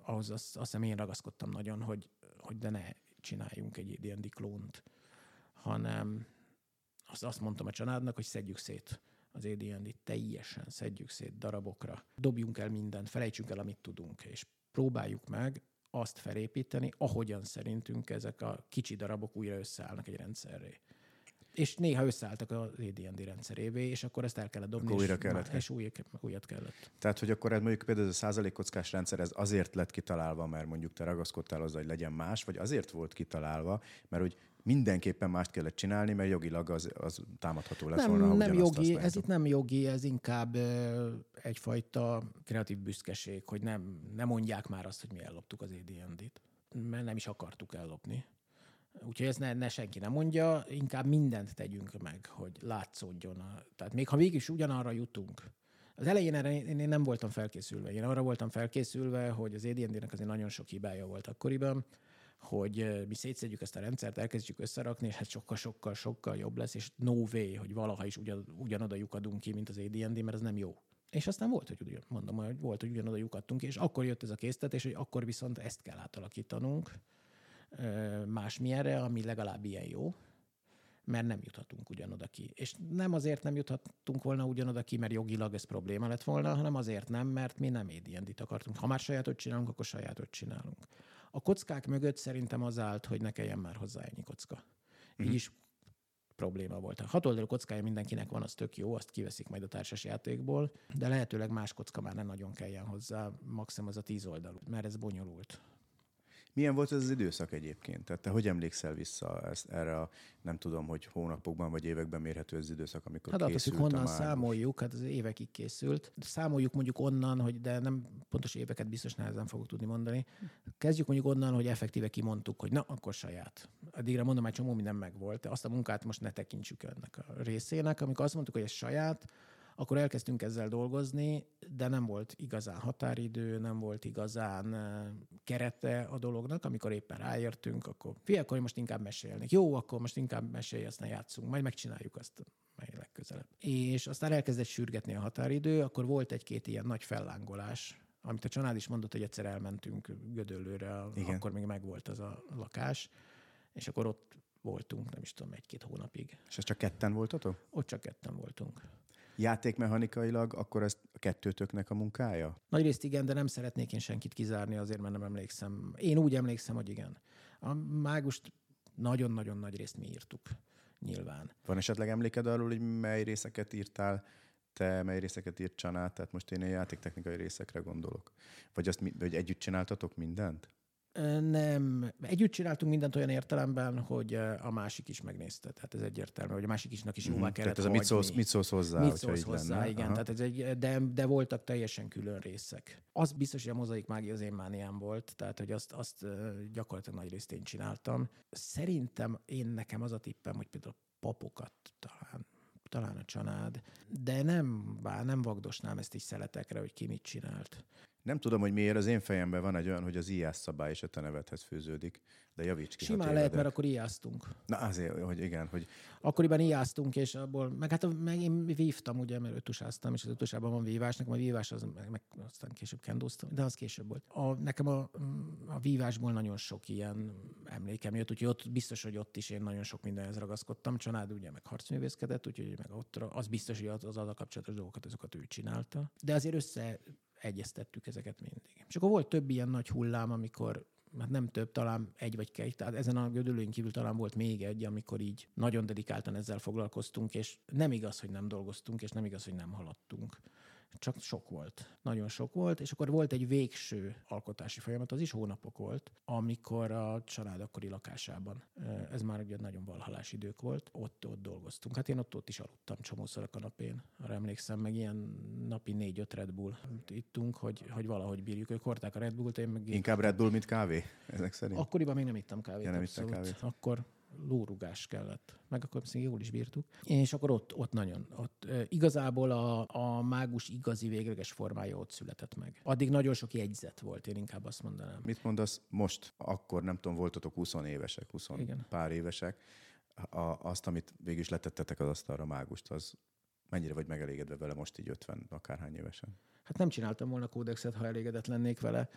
ahhoz azt, azt hiszem én ragaszkodtam nagyon, hogy, hogy de ne csináljunk egy D&D klónt, hanem azt, azt mondtam a családnak, hogy szedjük szét az AD&D teljesen szedjük szét darabokra, dobjunk el mindent, felejtsünk el, amit tudunk, és próbáljuk meg azt felépíteni, ahogyan szerintünk ezek a kicsi darabok újra összeállnak egy rendszerré. És néha összeálltak az AD&D rendszerévé, és akkor ezt el kellett dobni, akkor újra kellett. és új, újat kellett. Tehát, hogy akkor ez mondjuk például ez a százalékkockás rendszer, ez azért lett kitalálva, mert mondjuk te ragaszkodtál hozzá, hogy legyen más, vagy azért volt kitalálva, mert hogy mindenképpen mást kellett csinálni, mert jogilag az, az támadható lett nem, volna. Nem jogi, ez itt nem jogi, ez inkább egyfajta kreatív büszkeség, hogy nem, nem mondják már azt, hogy mi elloptuk az AD&D-t, mert nem is akartuk ellopni. Úgyhogy ezt ne, ne senki nem mondja, inkább mindent tegyünk meg, hogy látszódjon. A, tehát még ha mégis ugyanarra jutunk, az elején erre én nem voltam felkészülve. Én arra voltam felkészülve, hogy az AD&D-nek azért nagyon sok hibája volt akkoriban, hogy mi szétszedjük ezt a rendszert, elkezdjük összerakni, és hát sokkal-sokkal sokkal jobb lesz, és no way, hogy valaha is ugyan, ugyanoda lyukadunk ki, mint az AD&D, mert ez nem jó. És aztán volt, hogy ugyan, mondom, hogy volt, hogy ugyanoda lyukadtunk ki, és akkor jött ez a késztetés, hogy akkor viszont ezt kell átalakítanunk másmilyenre, ami legalább ilyen jó, mert nem juthatunk ugyanoda ki. És nem azért nem juthatunk volna ugyanoda ki, mert jogilag ez probléma lett volna, hanem azért nem, mert mi nem AD&D-t akartunk. Ha már sajátot csinálunk, akkor sajátot csinálunk. A kockák mögött szerintem az állt, hogy ne kelljen már hozzá ennyi kocka. Mm-hmm. Így mhm. is probléma volt. A hatoldalú kockája mindenkinek van, az tök jó, azt kiveszik majd a társas játékból, de lehetőleg más kocka már nem nagyon kelljen hozzá, maximum az a tíz oldalú, mert ez bonyolult. Milyen volt ez az időszak egyébként? Tehát te hogy emlékszel vissza ezt, erre a, nem tudom, hogy hónapokban vagy években mérhető az időszak, amikor hát készült honnan már... számoljuk, hát az évekig készült. Számoljuk mondjuk onnan, hogy de nem pontos éveket biztos nehezen fogok tudni mondani. Kezdjük mondjuk onnan, hogy effektíve kimondtuk, hogy na, akkor saját. Addigra mondom, hogy csomó minden megvolt. Azt a munkát most ne tekintsük ennek a részének. Amikor azt mondtuk, hogy ez saját, akkor elkezdtünk ezzel dolgozni, de nem volt igazán határidő, nem volt igazán kerete a dolognak, amikor éppen ráértünk, akkor fia, akkor most inkább mesélnék. Jó, akkor most inkább mesélj, aztán játszunk, majd megcsináljuk azt mely legközelebb. És aztán elkezdett sürgetni a határidő, akkor volt egy-két ilyen nagy fellángolás, amit a család is mondott, hogy egyszer elmentünk Gödöllőre, Igen. akkor még megvolt az a lakás, és akkor ott voltunk, nem is tudom, egy-két hónapig. És ez csak ketten voltatok? Ott csak ketten voltunk játékmechanikailag, akkor ez a kettőtöknek a munkája? Nagyrészt igen, de nem szeretnék én senkit kizárni, azért mert nem emlékszem. Én úgy emlékszem, hogy igen. A mágust nagyon-nagyon nagy részt mi írtuk, nyilván. Van esetleg emléked arról, hogy mely részeket írtál te, mely részeket írt Csanát? Tehát most én a játéktechnikai részekre gondolok. Vagy azt, hogy együtt csináltatok mindent? Nem. Együtt csináltunk mindent olyan értelemben, hogy a másik is megnézte. Tehát ez egyértelmű, hogy a másik isnak is jóvá mm-hmm. kellett Tehát ez a mit szólsz, mit szólsz hozzá, mit szólsz hozzá, lenne. igen. Tehát ez egy, de, de voltak teljesen külön részek. Az biztos, hogy a mozaik mágia az én mániám volt, tehát hogy azt, azt gyakorlatilag nagy részt én csináltam. Szerintem én nekem az a tippem, hogy például papokat talán talán a család, de nem, bár nem vagdosnám ezt is szeletekre, hogy ki mit csinált. Nem tudom, hogy miért az én fejemben van egy olyan, hogy az IAS szabály is a te nevedhez főződik, de javíts ki. Simán lehet, mert akkor iáztunk. Na azért, hogy igen, hogy... Akkoriban iáztunk, és abból, meg hát meg én vívtam, ugye, mert ötusáztam, és az ötusában van vívás, nekem a vívás az, meg, meg aztán később kendóztam, de az később volt. A, nekem a, a vívásból nagyon sok ilyen emlékem jött, úgyhogy ott biztos, hogy ott is én nagyon sok mindenhez ragaszkodtam. Család ugye meg harcművészkedett, úgyhogy meg ott az biztos, hogy az, az a kapcsolatos dolgokat, azokat ő csinálta. De azért össze egyeztettük ezeket mindig. És akkor volt több ilyen nagy hullám, amikor hát nem több, talán egy vagy két, tehát ezen a gödölőn kívül talán volt még egy, amikor így nagyon dedikáltan ezzel foglalkoztunk, és nem igaz, hogy nem dolgoztunk, és nem igaz, hogy nem haladtunk. Csak sok volt. Nagyon sok volt, és akkor volt egy végső alkotási folyamat, az is hónapok volt, amikor a család akkori lakásában, ez már ugye nagyon valhalás idők volt, ott, ott dolgoztunk. Hát én ott, ott is aludtam csomószor a kanapén, arra emlékszem, meg ilyen napi négy-öt Red Bull ittunk, hogy, hogy valahogy bírjuk. Ők hordták a Red Bullt, én meg... Inkább Red Bull, mint kávé, ezek szerint? Akkoriban még nem ittam kávét. Ja, nem ittam kávét. Akkor lórugás kellett, meg akkor még jól is bírtuk. És akkor ott, ott nagyon, ott igazából a, a mágus igazi végleges formája ott született meg. Addig nagyon sok jegyzet volt, én inkább azt mondanám. Mit mondasz most? Akkor nem tudom, voltatok 20 évesek, 20 Igen. pár évesek. A, azt, amit végül is letettetek az asztalra mágust, az mennyire vagy megelégedve vele most így 50 akárhány évesen? Hát nem csináltam volna kódexet, ha elégedett lennék vele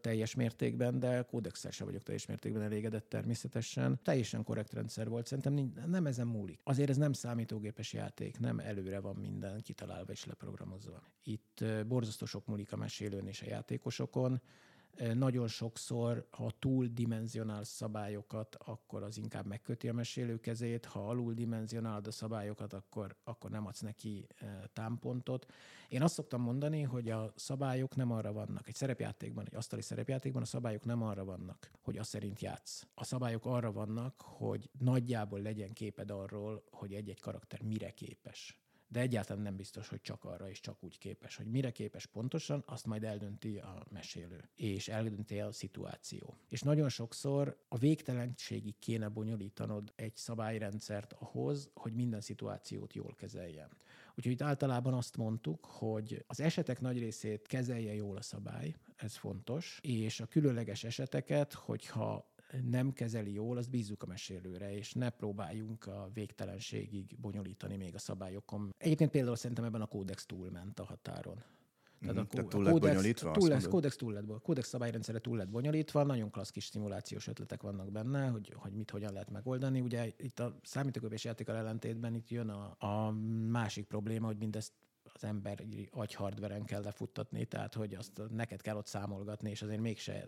teljes mértékben, de kódexel sem vagyok teljes mértékben elégedett természetesen. Teljesen korrekt rendszer volt, szerintem nem ezen múlik. Azért ez nem számítógépes játék, nem előre van minden kitalálva és leprogramozva. Itt borzasztó sok múlik a mesélőn és a játékosokon, nagyon sokszor, ha túldimenzionál szabályokat, akkor az inkább megköti a mesélő kezét, ha alul-dimenzionálod a szabályokat, akkor, akkor nem adsz neki támpontot. Én azt szoktam mondani, hogy a szabályok nem arra vannak, egy szerepjátékban, egy asztali szerepjátékban a szabályok nem arra vannak, hogy azt szerint játsz. A szabályok arra vannak, hogy nagyjából legyen képed arról, hogy egy-egy karakter mire képes de egyáltalán nem biztos, hogy csak arra és csak úgy képes. Hogy mire képes pontosan, azt majd eldönti a mesélő, és eldönti a szituáció. És nagyon sokszor a végtelenségig kéne bonyolítanod egy szabályrendszert ahhoz, hogy minden szituációt jól kezeljen. Úgyhogy itt általában azt mondtuk, hogy az esetek nagy részét kezelje jól a szabály, ez fontos, és a különleges eseteket, hogyha nem kezeli jól, azt bízzuk a mesélőre, és ne próbáljunk a végtelenségig bonyolítani még a szabályokon. Egyébként például szerintem ebben a kódex túlment a határon. Tehát, mm, a, tehát túl lett kódex, bonyolítva? Túl lesz, kódex túl lett, kódex szabályrendszere túl lett bonyolítva, nagyon klassz kis szimulációs ötletek vannak benne, hogy, hogy mit hogyan lehet megoldani. Ugye itt a számítógépes játékkal ellentétben itt jön a, a másik probléma, hogy mindezt az ember agyhardveren kell lefuttatni, tehát hogy azt neked kell ott számolgatni, és azért mégse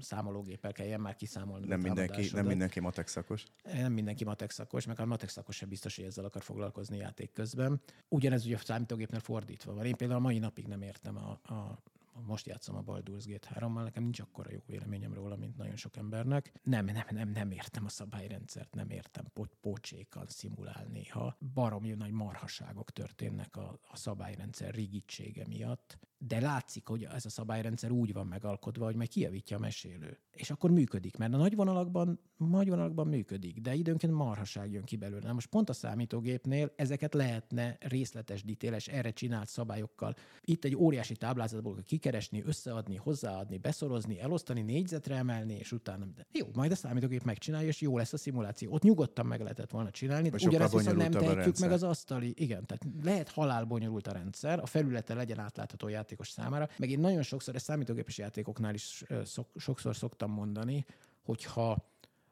számológéppel kelljen már kiszámolni. Nem mindenki, nem mindenki matek szakos. Nem mindenki matek szakos, meg a matek szakos sem biztos, hogy ezzel akar foglalkozni játék közben. Ugyanez ugye a számítógépnél fordítva van. Én például a mai napig nem értem a, a most játszom a Baldur's Gate 3-mal, nekem nincs akkora jó véleményem róla, mint nagyon sok embernek. Nem, nem, nem, nem értem a szabályrendszert, nem értem po- pocsékan szimulál néha. Baromi nagy marhaságok történnek a, a szabályrendszer rigidsége miatt de látszik, hogy ez a szabályrendszer úgy van megalkotva, hogy meg kijavítja a mesélő. És akkor működik, mert a nagy vonalakban, nagy vonalakban működik, de időnként marhaság jön ki belőle. Na most pont a számítógépnél ezeket lehetne részletes, dítéles, erre csinált szabályokkal. Itt egy óriási táblázatból kikeresni, összeadni, hozzáadni, beszorozni, elosztani, négyzetre emelni, és utána. De jó, majd a számítógép megcsinálja, és jó lesz a szimuláció. Ott nyugodtan meg lehetett volna csinálni, de ugyanezt viszont nem tehetjük meg az asztali. Igen, tehát lehet halál bonyolult a rendszer, a felülete legyen átlátható játékos számára. Meg én nagyon sokszor, ezt számítógépes játékoknál is szok, sokszor szoktam mondani, hogy ha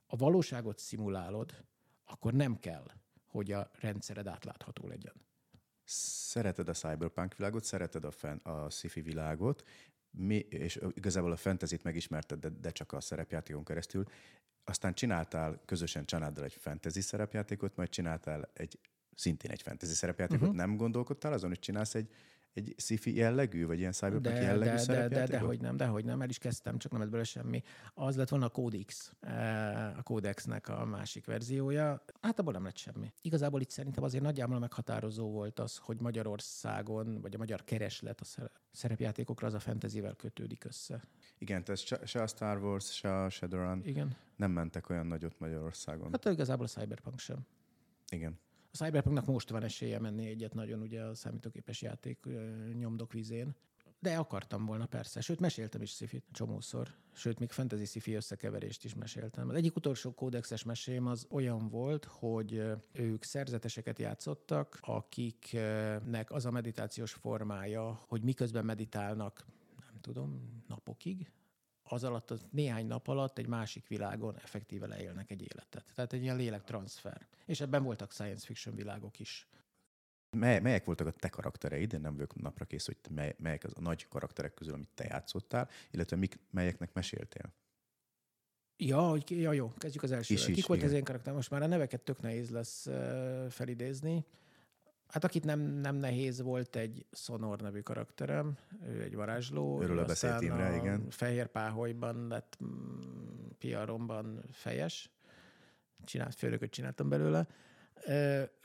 a valóságot szimulálod, akkor nem kell, hogy a rendszered átlátható legyen. Szereted a cyberpunk világot, szereted a, fen, a sci-fi világot, mi, és igazából a fantasy megismerted, de, de csak a szerepjátékon keresztül. Aztán csináltál közösen családdal egy fantasy szerepjátékot, majd csináltál egy szintén egy fantasy szerepjátékot. Uh-huh. Nem gondolkodtál azon, hogy csinálsz egy egy sci-fi jellegű, vagy ilyen cyberpunk de, jellegű de, de, de, de, hogy nem, de hogy nem, el is kezdtem, csak nem lett belőle semmi. Az lett volna a Codex, eh, a Codexnek a másik verziója. Hát abból nem lett semmi. Igazából itt szerintem azért nagyjából meghatározó volt az, hogy Magyarországon, vagy a magyar kereslet a szerepjátékokra az a fantasyvel kötődik össze. Igen, tehát se a Star Wars, se a Shadowrun Igen. nem mentek olyan nagyot Magyarországon. Hát igazából a Cyberpunk sem. Igen. A Cyberpunknak most van esélye menni egyet nagyon ugye a számítógépes játék nyomdok vizén. De akartam volna, persze. Sőt, meséltem is szifit csomószor. Sőt, még fantasy sci összekeverést is meséltem. Az egyik utolsó kódexes mesém az olyan volt, hogy ők szerzeteseket játszottak, akiknek az a meditációs formája, hogy miközben meditálnak, nem tudom, napokig, az alatt, az néhány nap alatt egy másik világon effektíve leélnek egy életet. Tehát egy ilyen lélektranszfer. És ebben voltak science fiction világok is. Mely, melyek voltak a te karaktereid? Én nem vagyok napra kész, hogy mely, melyek az a nagy karakterek közül, amit te játszottál, illetve mik, melyeknek meséltél? Ja, hogy, ja, jó, kezdjük az elsővel. Kik volt igen. az én karakter? Most már a neveket tök nehéz lesz felidézni. Hát akit nem, nem nehéz volt egy Sonor nevű karakterem, ő egy varázsló. Őről a beszélt Imre, igen. Fehér páholyban lett mm, piaromban fejes. Csinált, főnököt csináltam belőle.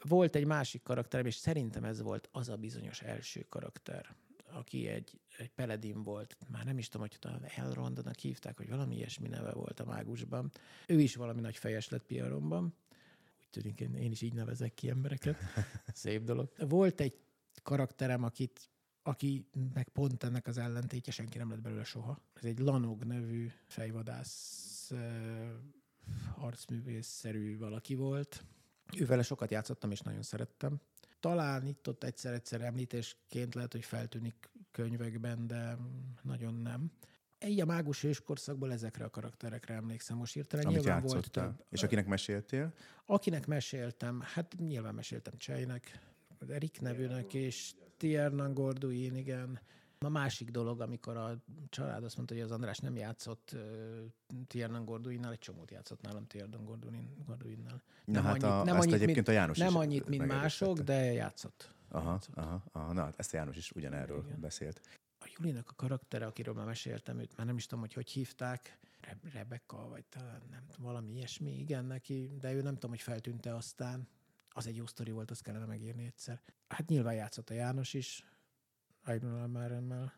Volt egy másik karakterem, és szerintem ez volt az a bizonyos első karakter, aki egy, egy Peledin volt, már nem is tudom, hogy talán Elrondnak hívták, hogy valami ilyesmi neve volt a mágusban. Ő is valami nagy fejes lett piaromban tűnik, én, én is így nevezek ki embereket. Szép dolog. Volt egy karakterem, akit, aki meg pont ennek az ellentétje, senki nem lett belőle soha. Ez egy Lanog nevű fejvadász arcművészszerű valaki volt. Ővele sokat játszottam, és nagyon szerettem. Talán itt ott egyszer-egyszer említésként lehet, hogy feltűnik könyvekben, de nagyon nem egy a mágus hőskorszakból ezekre a karakterekre emlékszem most hirtelen. Amit nyilván volt több. És akinek meséltél? Akinek meséltem, hát nyilván meséltem Csejnek, Erik nevűnek, és Tiernan Gorduin, igen. A másik dolog, amikor a család azt mondta, hogy az András nem játszott uh, Tiernan Gorduinnal, egy csomót játszott nálam Tiernan Gorduinnal. Na nem hát annyit, a, nem annyit, egyébként mint, a János Nem annyit, mint mások, de játszott. Aha, játszott. aha, aha, na, hát ezt a János is ugyanerről Igen. beszélt Julinak a karaktere, akiről már meséltem, őt már nem is tudom, hogy hogy hívták, Re- Rebecca, vagy talán nem tudom, valami ilyesmi, igen neki, de ő nem tudom, hogy feltűnte aztán. Az egy jó sztori volt, azt kellene megírni egyszer. Hát nyilván játszott a János is, Agnolal Máremmel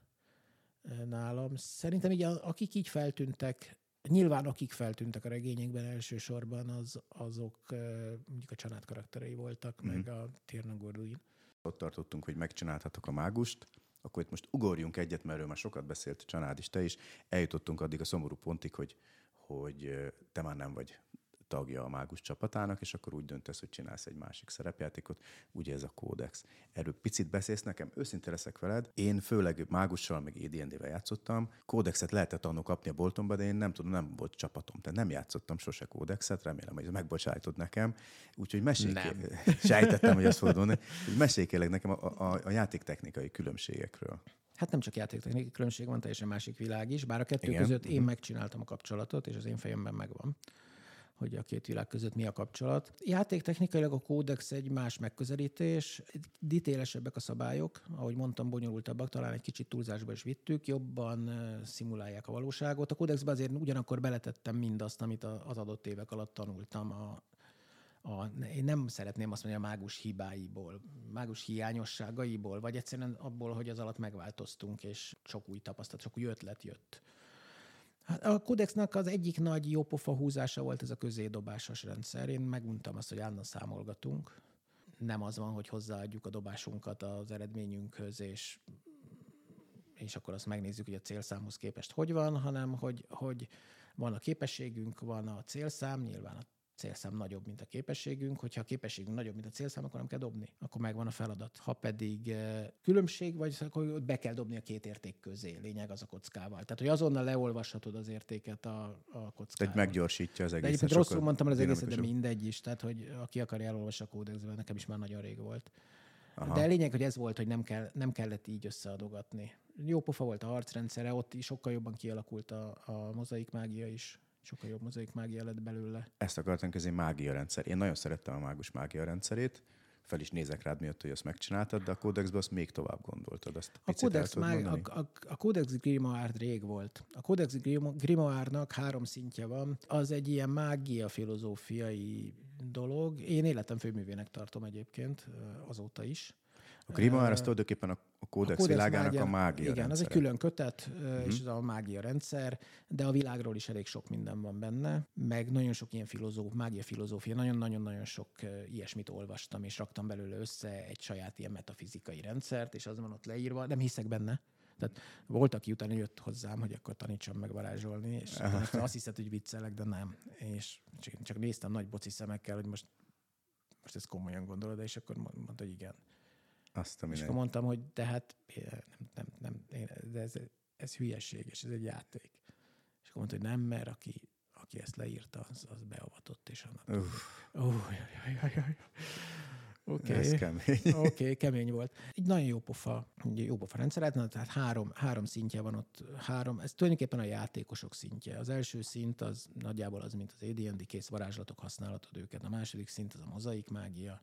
nálam. Szerintem így, akik így feltűntek, nyilván akik feltűntek a regényekben elsősorban, az, azok mondjuk a család karakterei voltak, mm. meg a Tierna Gorduin. Ott tartottunk, hogy megcsináltatok a mágust, akkor itt most ugorjunk egyet, mert erről már sokat beszélt Csanád is, te is. Eljutottunk addig a szomorú pontig, hogy, hogy te már nem vagy tagja a mágus csapatának, és akkor úgy döntesz, hogy csinálsz egy másik szerepjátékot, ugye ez a kódex. Erről picit beszélsz nekem, őszinte leszek veled. Én főleg mágussal, meg AD&D-vel játszottam. Kódexet lehetett annó kapni a boltomba, de én nem tudom, nem volt csapatom, tehát nem játszottam sose kódexet, remélem, hogy ez megbocsájtod nekem. Úgyhogy mesélj, sejtettem, hogy azt fogod mondani, hogy mesélj kérlek nekem a, a, a játéktechnikai különbségekről. Hát nem csak játéktechnikai különbség van, teljesen másik világ is, bár a kettő Igen. között én mhm. megcsináltam a kapcsolatot, és az én fejemben megvan hogy a két világ között mi a kapcsolat. Játéktechnikailag a kódex egy más megközelítés, ditélesebbek a szabályok, ahogy mondtam, bonyolultabbak, talán egy kicsit túlzásba is vittük, jobban szimulálják a valóságot. A kódexbe azért ugyanakkor beletettem mindazt, amit az adott évek alatt tanultam a, a, én nem szeretném azt mondani a mágus hibáiból, mágus hiányosságaiból, vagy egyszerűen abból, hogy az alatt megváltoztunk, és sok új tapasztalat, sok új ötlet jött. Hát a Kodexnak az egyik nagy jópofa húzása volt ez a közédobásos rendszer. Én meguntam azt, hogy állandóan számolgatunk. Nem az van, hogy hozzáadjuk a dobásunkat az eredményünkhöz, és, és akkor azt megnézzük, hogy a célszámhoz képest hogy van, hanem hogy, hogy van a képességünk, van a célszám, nyilván a célszám nagyobb, mint a képességünk, hogyha a képességünk nagyobb, mint a célszám, akkor nem kell dobni. Akkor megvan a feladat. Ha pedig eh, különbség vagy, akkor be kell dobni a két érték közé. Lényeg az a kockával. Tehát, hogy azonnal leolvashatod az értéket a, a kockával. Egy meggyorsítja az egészet. De egyébként rosszul mondtam az egészet, de mindegy is. Tehát, hogy aki akar elolvassa a kódexben, nekem is már nagyon rég volt. Aha. De a lényeg, hogy ez volt, hogy nem, kell, nem kellett így összeadogatni. Jó pofa volt a harcrendszere, ott is sokkal jobban kialakult a, a mozaik mágia is sokkal jobb mozaik mágia lett belőle. Ezt akartam közé mágia rendszer. Én nagyon szerettem a mágus mágia rendszerét, fel is nézek rád miatt, hogy azt megcsináltad, de a kódexben azt még tovább gondoltad. Azt a kódex, mág, a, a, a kódex Grimoire rég volt. A kódex Grimoire-nak három szintje van. Az egy ilyen mágia filozófiai dolog. Én életem főművének tartom egyébként azóta is. A Grimoire az tulajdonképpen a, a kódex, a kódex világának mágia, a mágia Igen, rendszere. az egy külön kötet, uh-huh. és ez a mágia rendszer, de a világról is elég sok minden van benne, meg nagyon sok ilyen filozóf, mágia filozófia, nagyon-nagyon-nagyon sok ilyesmit olvastam, és raktam belőle össze egy saját ilyen metafizikai rendszert, és az van ott leírva, nem hiszek benne, tehát volt, aki utána jött hozzám, hogy akkor tanítsam meg varázsolni, és azt hiszed, hogy viccelek, de nem. És csak, csak néztem nagy boci szemekkel, hogy most, most ezt komolyan gondolod, és akkor mondta, hogy igen. Azt a és akkor mondtam, hogy de hát nem, nem, nem de ez, ez hülyeség, és ez egy játék. És akkor mondta, hogy nem, mert aki, aki ezt leírta, az, az beavatott, és annak. Uff. Uh, jaj, jaj, jaj. Oké, okay. Ez kemény. Okay, kemény volt. Egy nagyon jó pofa, jó pofa rendszer, tehát három, három szintje van ott, három, ez tulajdonképpen a játékosok szintje. Az első szint az nagyjából az, mint az AD&D kész varázslatok használatod őket. A második szint az a mozaik mágia,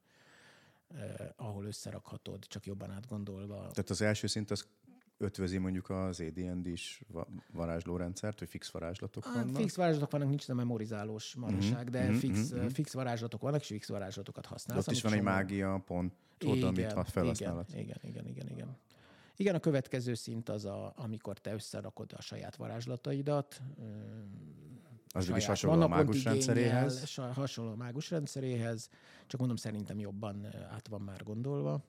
eh, ahol összerakhatod, csak jobban átgondolva. Tehát az első szint az ötvözi mondjuk az AD&D-s varázslórendszert, hogy fix varázslatok Hát, vannak? fix varázslatok vannak, nincs a memorizálós maraság, Mhm, de mhm, fix, mhm. fix varázslatok vannak, és fix varázslatokat használsz. Ott is van egy mágia pontod, amit ha felhasználod. Igen, igen, igen, igen, igen. Igen, a következő szint az, a, amikor te összerakod a saját varázslataidat. Az saját is hasonló a mágus rendszeréhez. sa- Hasonló a mágus rendszeréhez, csak mondom, szerintem jobban át van már gondolva.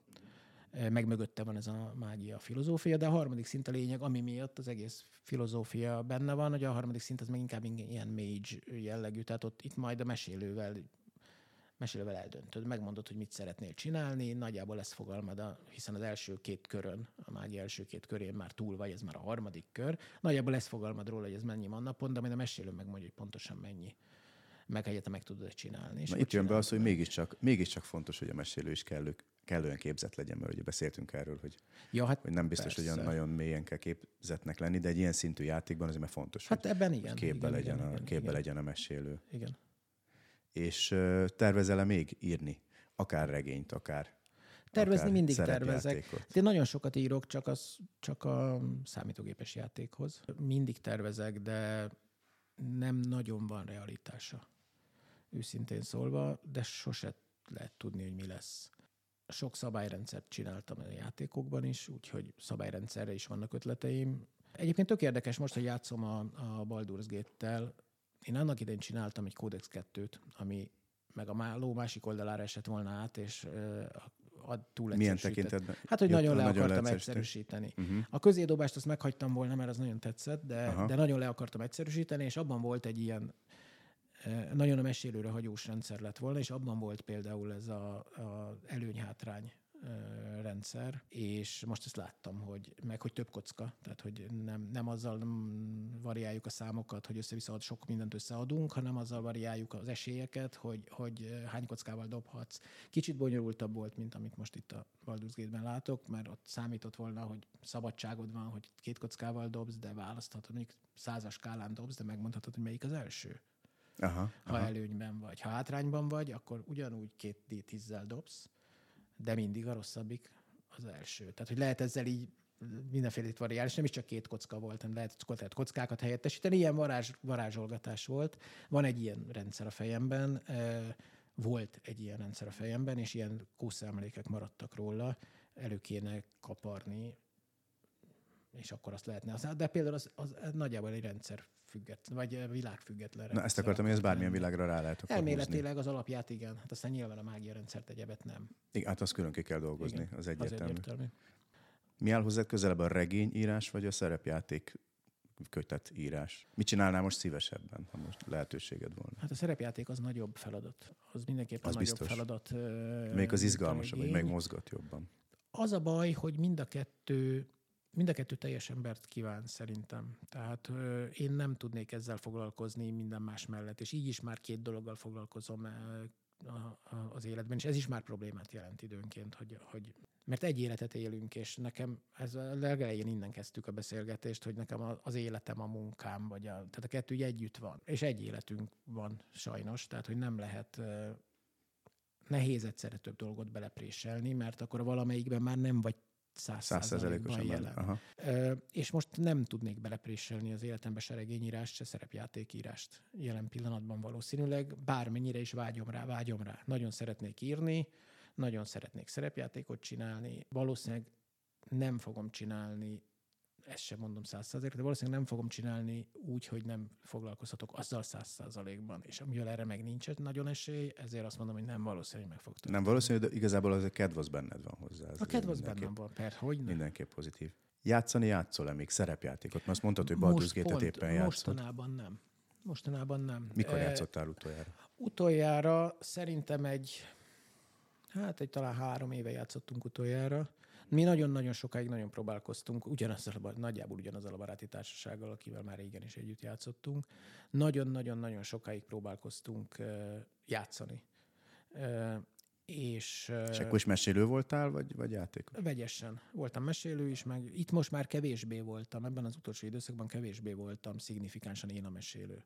Meg mögötte van ez a mágia filozófia, de a harmadik szint a lényeg, ami miatt az egész filozófia benne van, hogy a harmadik szint az meg inkább ilyen mage jellegű, tehát ott itt majd a mesélővel mesélővel eldöntöd, megmondod, hogy mit szeretnél csinálni, nagyjából lesz fogalmad, a, hiszen az első két körön, a mágia első két körén már túl vagy, ez már a harmadik kör, nagyjából lesz fogalmad róla, hogy ez mennyi van napon, de majd a mesélő megmondja, hogy pontosan mennyi. Meg egyet meg tudod csinálni. És Na, itt jön be az, hogy mégiscsak, mégiscsak fontos, hogy a mesélő is kellő, kellően képzett legyen, mert ugye beszéltünk erről, hogy, ja, hát, hogy nem biztos, hogy persze. olyan nagyon mélyen kell képzetnek lenni, de egy ilyen szintű játékban azért már fontos, Hát hogy, ebben hogy igen. képbe, igen, legyen, igen, a, igen, képbe igen, legyen a mesélő. Igen. És tervezel-e még írni? Akár regényt, akár Tervezni akár mindig tervezek. Hát Én nagyon sokat írok, csak, az, csak a számítógépes játékhoz. Mindig tervezek, de nem nagyon van realitása. Őszintén szólva, de sose lehet tudni, hogy mi lesz. Sok szabályrendszert csináltam a játékokban is, úgyhogy szabályrendszerre is vannak ötleteim. Egyébként tök érdekes most, hogy játszom a, a Baldur's Gate-tel. Én annak idején csináltam egy Codex 2-t, ami meg a ló másik oldalára esett volna át, és uh, a túl Milyen tekintetben? Hát, hogy Jött- nagyon le nagyon akartam egyszerűsíteni. Uh-huh. A közédobást azt meghagytam volna, mert az nagyon tetszett, de, Aha. de nagyon le akartam egyszerűsíteni, és abban volt egy ilyen nagyon a mesélőre hagyós rendszer lett volna, és abban volt például ez a, a előny-hátrány rendszer, és most ezt láttam, hogy meg hogy több kocka, tehát hogy nem, nem azzal mm, variáljuk a számokat, hogy össze-vissza sok mindent összeadunk, hanem azzal variáljuk az esélyeket, hogy, hogy hány kockával dobhatsz. Kicsit bonyolultabb volt, mint amit most itt a Baldur's Gate-ben látok, mert ott számított volna, hogy szabadságod van, hogy két kockával dobsz, de választhatod, mondjuk százas skálán dobsz, de megmondhatod, hogy melyik az első Aha, ha aha. előnyben vagy. Ha hátrányban vagy, akkor ugyanúgy két D10-zel dobsz, de mindig a rosszabbik az első. Tehát, hogy lehet ezzel így mindenféle itt variálni, és nem is csak két kocka volt, hanem lehet, lehet kockákat helyettesíteni. Ilyen varázs, varázsolgatás volt. Van egy ilyen rendszer a fejemben, volt egy ilyen rendszer a fejemben, és ilyen kószelmelékek maradtak róla, elő kéne kaparni, és akkor azt lehetne. De például az, az nagyjából egy rendszer független, vagy világfüggetlen Na ezt rendszer akartam, hogy ez bármilyen világra rá lehet akkor húzni. Elméletileg az alapját igen, hát aztán nyilván a mágia rendszert egyebet nem. Igen, hát azt külön ki kell dolgozni, Igen, az Az egyértelmű. egyértelmű. Mi áll hozzád közelebb a regényírás, vagy a szerepjáték kötet írás? Mit csinálnál most szívesebben, ha most lehetőséged volna? Hát a szerepjáték az nagyobb feladat. Az mindenképpen Az nagyobb biztos. feladat. Még az izgalmasabb, hogy megmozgat jobban. Az a baj, hogy mind a kettő mind a kettő teljes embert kíván szerintem. Tehát ö, én nem tudnék ezzel foglalkozni minden más mellett, és így is már két dologgal foglalkozom ö, a, a, az életben, és ez is már problémát jelent időnként, hogy, hogy mert egy életet élünk, és nekem ez a legelején innen kezdtük a beszélgetést, hogy nekem az életem a munkám, vagy a, tehát a kettő együtt van, és egy életünk van sajnos, tehát hogy nem lehet nehéz egyszerre több dolgot belepréselni, mert akkor valamelyikben már nem vagy száz százalékban Százszerzelékosan jelen. Aha. És most nem tudnék belepréselni az életembe se regényírást, se szerepjátékírást jelen pillanatban valószínűleg, bármennyire is vágyom rá, vágyom rá. Nagyon szeretnék írni, nagyon szeretnék szerepjátékot csinálni, valószínűleg nem fogom csinálni, ezt sem mondom száz százalékra, de valószínűleg nem fogom csinálni úgy, hogy nem foglalkozhatok azzal száz százalékban. És amivel erre meg nincs nagyon esély, ezért azt mondom, hogy nem valószínű, hogy meg fog történni. Nem valószínű, de igazából az a kedv az benned van hozzá. Ez A kedv az bennem van, persze, hogy nem. Mindenképp pozitív. Játszani játszol-e még szerepjátékot? Mert azt mondtad, hogy Baldur's Gate-et éppen játszol. Mostanában nem. Mostanában nem. Mikor játszottál utoljára? Utoljára szerintem egy, hát egy talán három éve játszottunk utoljára. Mi nagyon-nagyon sokáig nagyon próbálkoztunk, ugyanazzal, nagyjából ugyanazzal a baráti társasággal, akivel már régen is együtt játszottunk. Nagyon-nagyon-nagyon sokáig próbálkoztunk játszani. És, És akkor is mesélő voltál, vagy, vagy játék? Vegyesen. Voltam mesélő is, meg itt most már kevésbé voltam, ebben az utolsó időszakban kevésbé voltam szignifikánsan én a mesélő.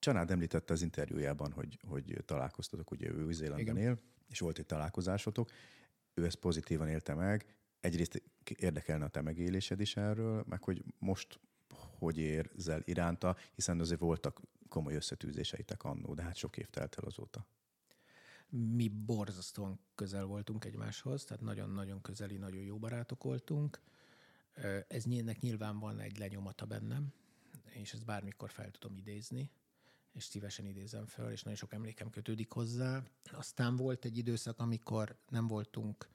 Csanád említette az interjújában, hogy, hogy találkoztatok, ugye ő Új-Zélandon él, és volt egy találkozásotok. Ő ezt pozitívan élte meg. Egyrészt érdekelne a te megélésed is erről, meg hogy most hogy érzel iránta, hiszen azért voltak komoly összetűzéseitek annó, de hát sok év telt el azóta. Mi borzasztóan közel voltunk egymáshoz, tehát nagyon-nagyon közeli, nagyon jó barátok voltunk. Ez nyilván van egy lenyomata bennem, és ezt bármikor fel tudom idézni és szívesen idézem föl, és nagyon sok emlékem kötődik hozzá. Aztán volt egy időszak, amikor nem voltunk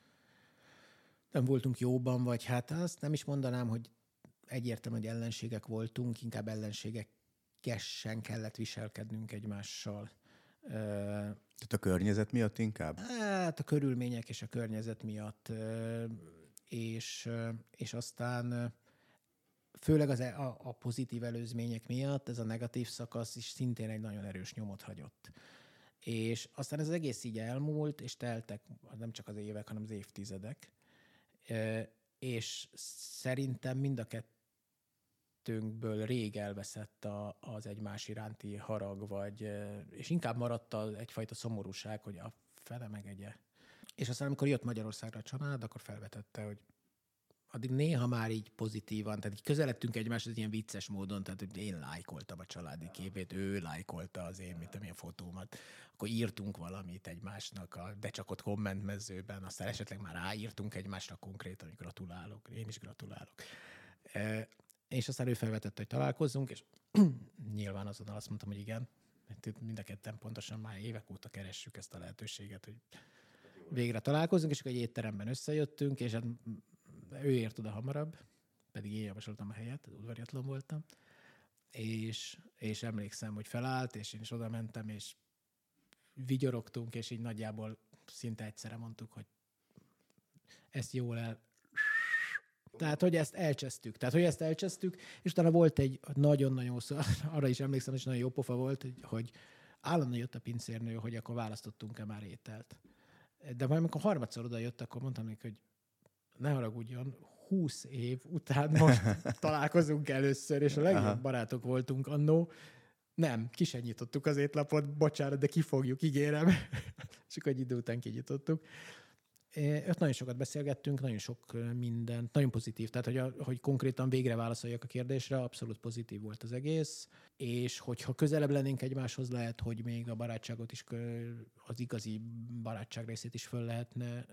nem voltunk jóban, vagy hát azt nem is mondanám, hogy egyértelmű, hogy ellenségek voltunk, inkább ellenségekesen kellett viselkednünk egymással. Tehát a környezet miatt inkább? Hát a körülmények és a környezet miatt. És, és aztán főleg az, e, a, a pozitív előzmények miatt ez a negatív szakasz is szintén egy nagyon erős nyomot hagyott. És aztán ez az egész így elmúlt, és teltek nem csak az évek, hanem az évtizedek. És szerintem mind a kettőnkből rég elveszett a, az egymás iránti harag, vagy, és inkább maradt az egyfajta szomorúság, hogy a fele megegye. És aztán, amikor jött Magyarországra a család, akkor felvetette, hogy addig néha már így pozitívan, tehát így közeledtünk egymáshoz ilyen vicces módon, tehát hogy én lájkoltam a családi képét, ő lájkolta az én, mit a fotómat, akkor írtunk valamit egymásnak, a, de csak ott kommentmezőben, aztán esetleg már ráírtunk egymásra konkrétan, hogy gratulálok, én is gratulálok. E, és aztán ő felvetette, hogy találkozzunk, és nyilván azonnal azt mondtam, hogy igen, mind a ketten pontosan már évek óta keressük ezt a lehetőséget, hogy végre találkozunk, és akkor egy étteremben összejöttünk, és hát ő ért oda hamarabb, pedig én javasoltam a helyet, udvariatlan voltam, és, és emlékszem, hogy felállt, és én is oda mentem, és vigyorogtunk, és így nagyjából szinte egyszerre mondtuk, hogy ezt jól el... Tehát, hogy ezt elcsesztük. Tehát, hogy ezt elcsesztük, és utána volt egy nagyon-nagyon, arra is emlékszem, és nagyon jó pofa volt, hogy állandóan jött a pincérnő, hogy akkor választottunk-e már ételt. De majd amikor harmadszor oda jött, akkor mondtam neki, hogy ne haragudjon, 20 év után most találkozunk először, és a legjobb Aha. barátok voltunk annó. Nem, ki sem nyitottuk az étlapot, bocsánat, de ki fogjuk, ígérem. és akkor egy idő után kinyitottuk. Ott nagyon sokat beszélgettünk, nagyon sok mindent, nagyon pozitív. Tehát, hogy, a, hogy konkrétan végre válaszoljak a kérdésre, abszolút pozitív volt az egész. És hogyha közelebb lennénk egymáshoz, lehet, hogy még a barátságot is, az igazi barátság részét is föl lehetne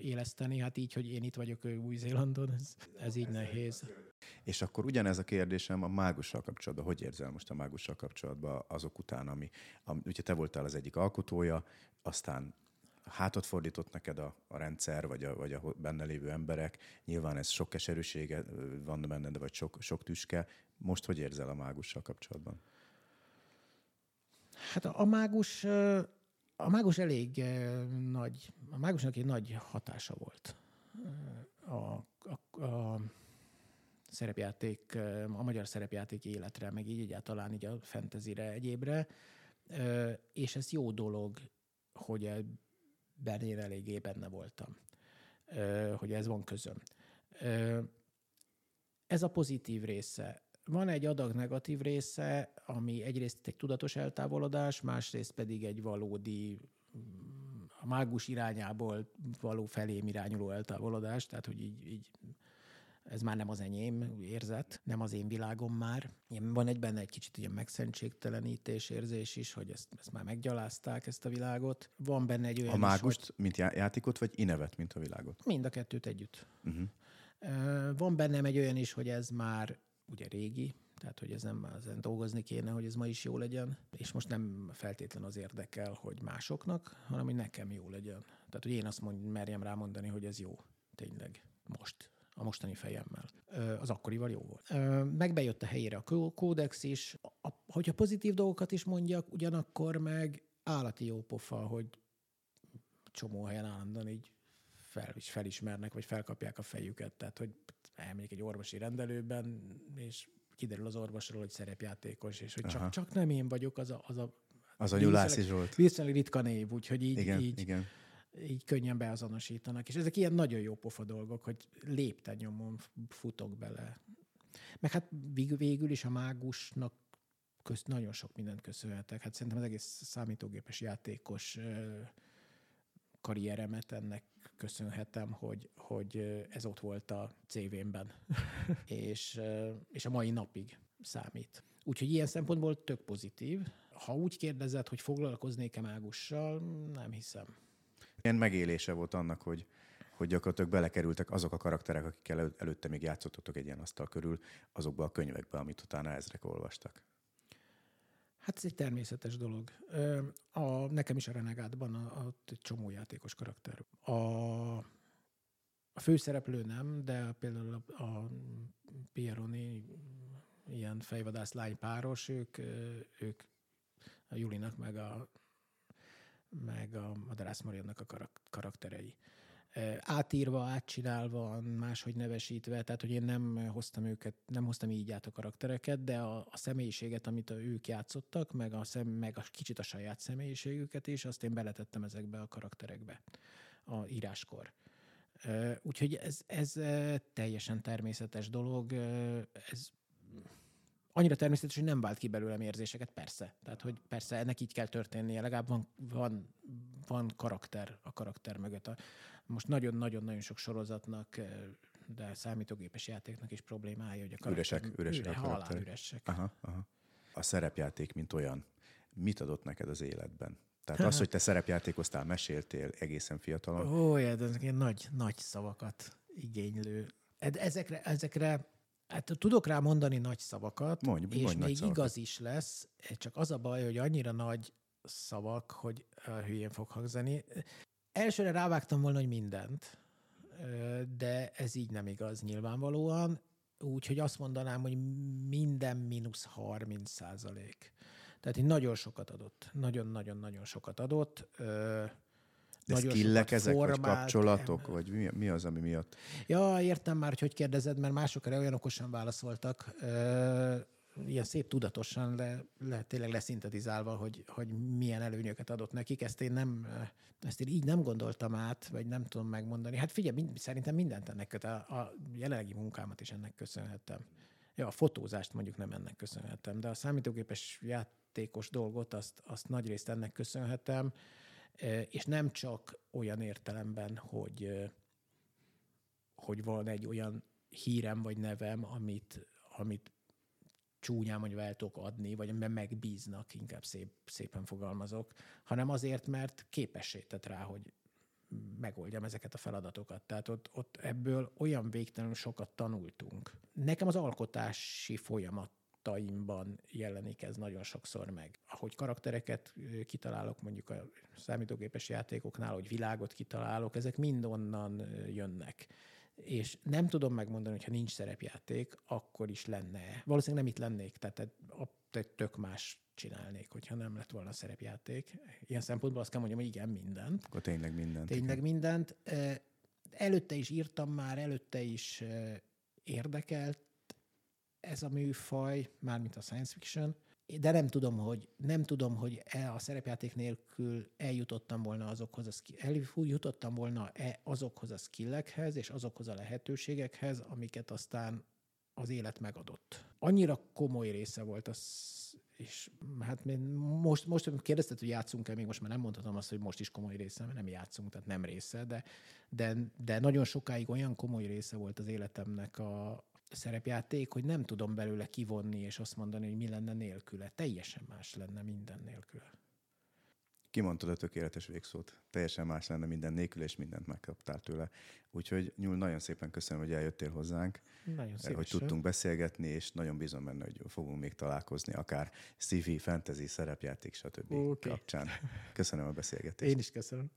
éleszteni. Hát így, hogy én itt vagyok Új-Zélandon, ez, ez így nehéz. És akkor ugyanez a kérdésem a mágussal kapcsolatban. Hogy érzel most a mágussal kapcsolatban azok után, ami, ami ugye te voltál az egyik alkotója, aztán hátat fordított neked a, a rendszer, vagy a, vagy a benne lévő emberek. Nyilván ez sok keserűsége van benned, vagy sok, sok tüske. Most hogy érzel a mágussal kapcsolatban? Hát a, mágus, a mágus elég nagy, a mágusnak egy nagy hatása volt a, a, a szerepjáték, a magyar szerepjáték életre, meg így egyáltalán így a fentezire, egyébre, és ez jó dolog, hogy ben én eléggé benne voltam, hogy ez van közöm. Ez a pozitív része. Van egy adag negatív része, ami egyrészt egy tudatos eltávolodás, másrészt pedig egy valódi a mágus irányából való felém irányuló eltávolodás, tehát hogy így, így ez már nem az enyém érzet, nem az én világom már. Van egy benne egy kicsit ilyen megszentségtelenítés érzés is, hogy ezt, ezt már meggyalázták, ezt a világot. Van benne egy olyan A mágust, is, hogy... mint játékot, vagy inevet, mint a világot? Mind a kettőt együtt. Uh-huh. Van bennem egy olyan is, hogy ez már ugye régi, tehát hogy ez nem ezen dolgozni kéne, hogy ez ma is jó legyen, és most nem feltétlen az érdekel, hogy másoknak, hanem hogy nekem jó legyen. Tehát, hogy én azt mondj, merjem rámondani, hogy ez jó, tényleg, most a mostani fejemmel. Az akkorival jó volt. Megbejött a helyére a kódex is. A, hogyha pozitív dolgokat is mondjak, ugyanakkor meg állati jó pofa, hogy csomó helyen állandóan így fel, is felismernek, vagy felkapják a fejüket. Tehát, hogy elmegyek egy orvosi rendelőben, és kiderül az orvosról, hogy szerepjátékos, és hogy csak, csak nem én vagyok, az a, az a az a Nyulászi Zsolt. Viszonylag ritka név, úgyhogy így, igen, így igen így könnyen beazonosítanak. És ezek ilyen nagyon jó pofa dolgok, hogy lépten nyomon futok bele. Meg hát végül is a mágusnak közt nagyon sok mindent köszönhetek. Hát szerintem az egész számítógépes játékos karrieremet ennek köszönhetem, hogy, hogy ez ott volt a CV-mben, és, és a mai napig számít. Úgyhogy ilyen szempontból tök pozitív. Ha úgy kérdezed, hogy foglalkoznék-e mágussal, nem hiszem. Ilyen megélése volt annak, hogy, hogy gyakorlatilag belekerültek azok a karakterek, akikkel elő, előtte még játszottatok egy ilyen asztal körül, azokba a könyvekbe, amit utána ezrek olvastak. Hát ez egy természetes dolog. A, nekem is a Renegádban a, a csomó játékos karakter. A, a főszereplő nem, de például a, a Pieroni ilyen fejvadász lány páros, ők, ők a Julinak meg a meg a Madarász Mariannak a karakterei átírva, átcsinálva, máshogy nevesítve, tehát hogy én nem hoztam őket, nem hoztam így át a karaktereket, de a, a személyiséget, amit ők játszottak, meg a, szem, meg a kicsit a saját személyiségüket is, azt én beletettem ezekbe a karakterekbe a íráskor. Úgyhogy ez, ez teljesen természetes dolog, ez annyira természetes, hogy nem vált ki belőlem érzéseket, persze. Tehát, hogy persze ennek így kell történnie, legalább van, van, van karakter a karakter mögött. A, most nagyon-nagyon-nagyon sok sorozatnak, eh, de számítógépes játéknak is problémája, hogy a karakter... Üresek, üresek üre, a karakterek. üresek. Aha, aha. A szerepjáték, mint olyan, mit adott neked az életben? Tehát az, hogy te szerepjátékoztál, meséltél egészen fiatalon. Ó, ilyen nagy, nagy szavakat igénylő. Ezekre, ezekre Hát tudok rá mondani nagy szavakat, mondj, és mondj még szavakat. igaz is lesz, csak az a baj, hogy annyira nagy szavak, hogy hülyén fog hangzani. Elsőre rávágtam volna, hogy mindent, de ez így nem igaz nyilvánvalóan, úgyhogy azt mondanám, hogy minden mínusz 30 százalék. Tehát így nagyon sokat adott. Nagyon-nagyon-nagyon sokat adott. De nagyon skillek ezek, formált, vagy kapcsolatok, vagy mi, mi az, ami miatt? Ja, értem már, hogy hogy kérdezed, mert mások erre olyan okosan válaszoltak, ilyen szép tudatosan, le, le, tényleg leszintetizálva, hogy, hogy milyen előnyöket adott nekik. Ezt én nem, ezt én így nem gondoltam át, vagy nem tudom megmondani. Hát figyelj, mind, szerintem mindent ennek köt, a, a jelenlegi munkámat is ennek köszönhettem. Ja, a fotózást mondjuk nem ennek köszönhetem, de a számítógépes játékos dolgot azt, azt nagyrészt ennek köszönhetem és nem csak olyan értelemben, hogy, hogy van egy olyan hírem vagy nevem, amit, amit csúnyán mondjuk el tudok adni, vagy megbíznak, inkább szép, szépen fogalmazok, hanem azért, mert képessé tett rá, hogy megoldjam ezeket a feladatokat. Tehát ott, ott ebből olyan végtelenül sokat tanultunk. Nekem az alkotási folyamat taimban jelenik ez nagyon sokszor meg. Ahogy karaktereket kitalálok mondjuk a számítógépes játékoknál, hogy világot kitalálok, ezek mind onnan jönnek. És nem tudom megmondani, hogy ha nincs szerepjáték, akkor is lenne. Valószínűleg nem itt lennék, tehát tök más csinálnék, hogyha nem lett volna szerepjáték. Ilyen szempontból azt kell mondjam, hogy igen, mindent. Akkor tényleg mindent. Tényleg mindent. Előtte is írtam már, előtte is érdekelt, ez a műfaj, mármint a science fiction, de nem tudom, hogy nem tudom, hogy e a szerepjáték nélkül eljutottam volna azokhoz, a eljutottam volna -e azokhoz a skillekhez és azokhoz a lehetőségekhez, amiket aztán az élet megadott. Annyira komoly része volt az, és hát most, most kérdezted, hogy játszunk-e, még most már nem mondhatom azt, hogy most is komoly része, mert nem játszunk, tehát nem része, de, de, de nagyon sokáig olyan komoly része volt az életemnek a, szerepjáték, hogy nem tudom belőle kivonni és azt mondani, hogy mi lenne nélküle. Teljesen más lenne minden nélküle. Kimondtad a tökéletes végszót. Teljesen más lenne minden nélkül, és mindent megkaptál tőle. Úgyhogy Nyúl, nagyon szépen köszönöm, hogy eljöttél hozzánk. Nagyon szépen. Hogy tudtunk beszélgetni, és nagyon bízom benne, hogy fogunk még találkozni, akár sci fantasy, szerepjáték, stb. Okay. kapcsán. Köszönöm a beszélgetést. Én is köszönöm.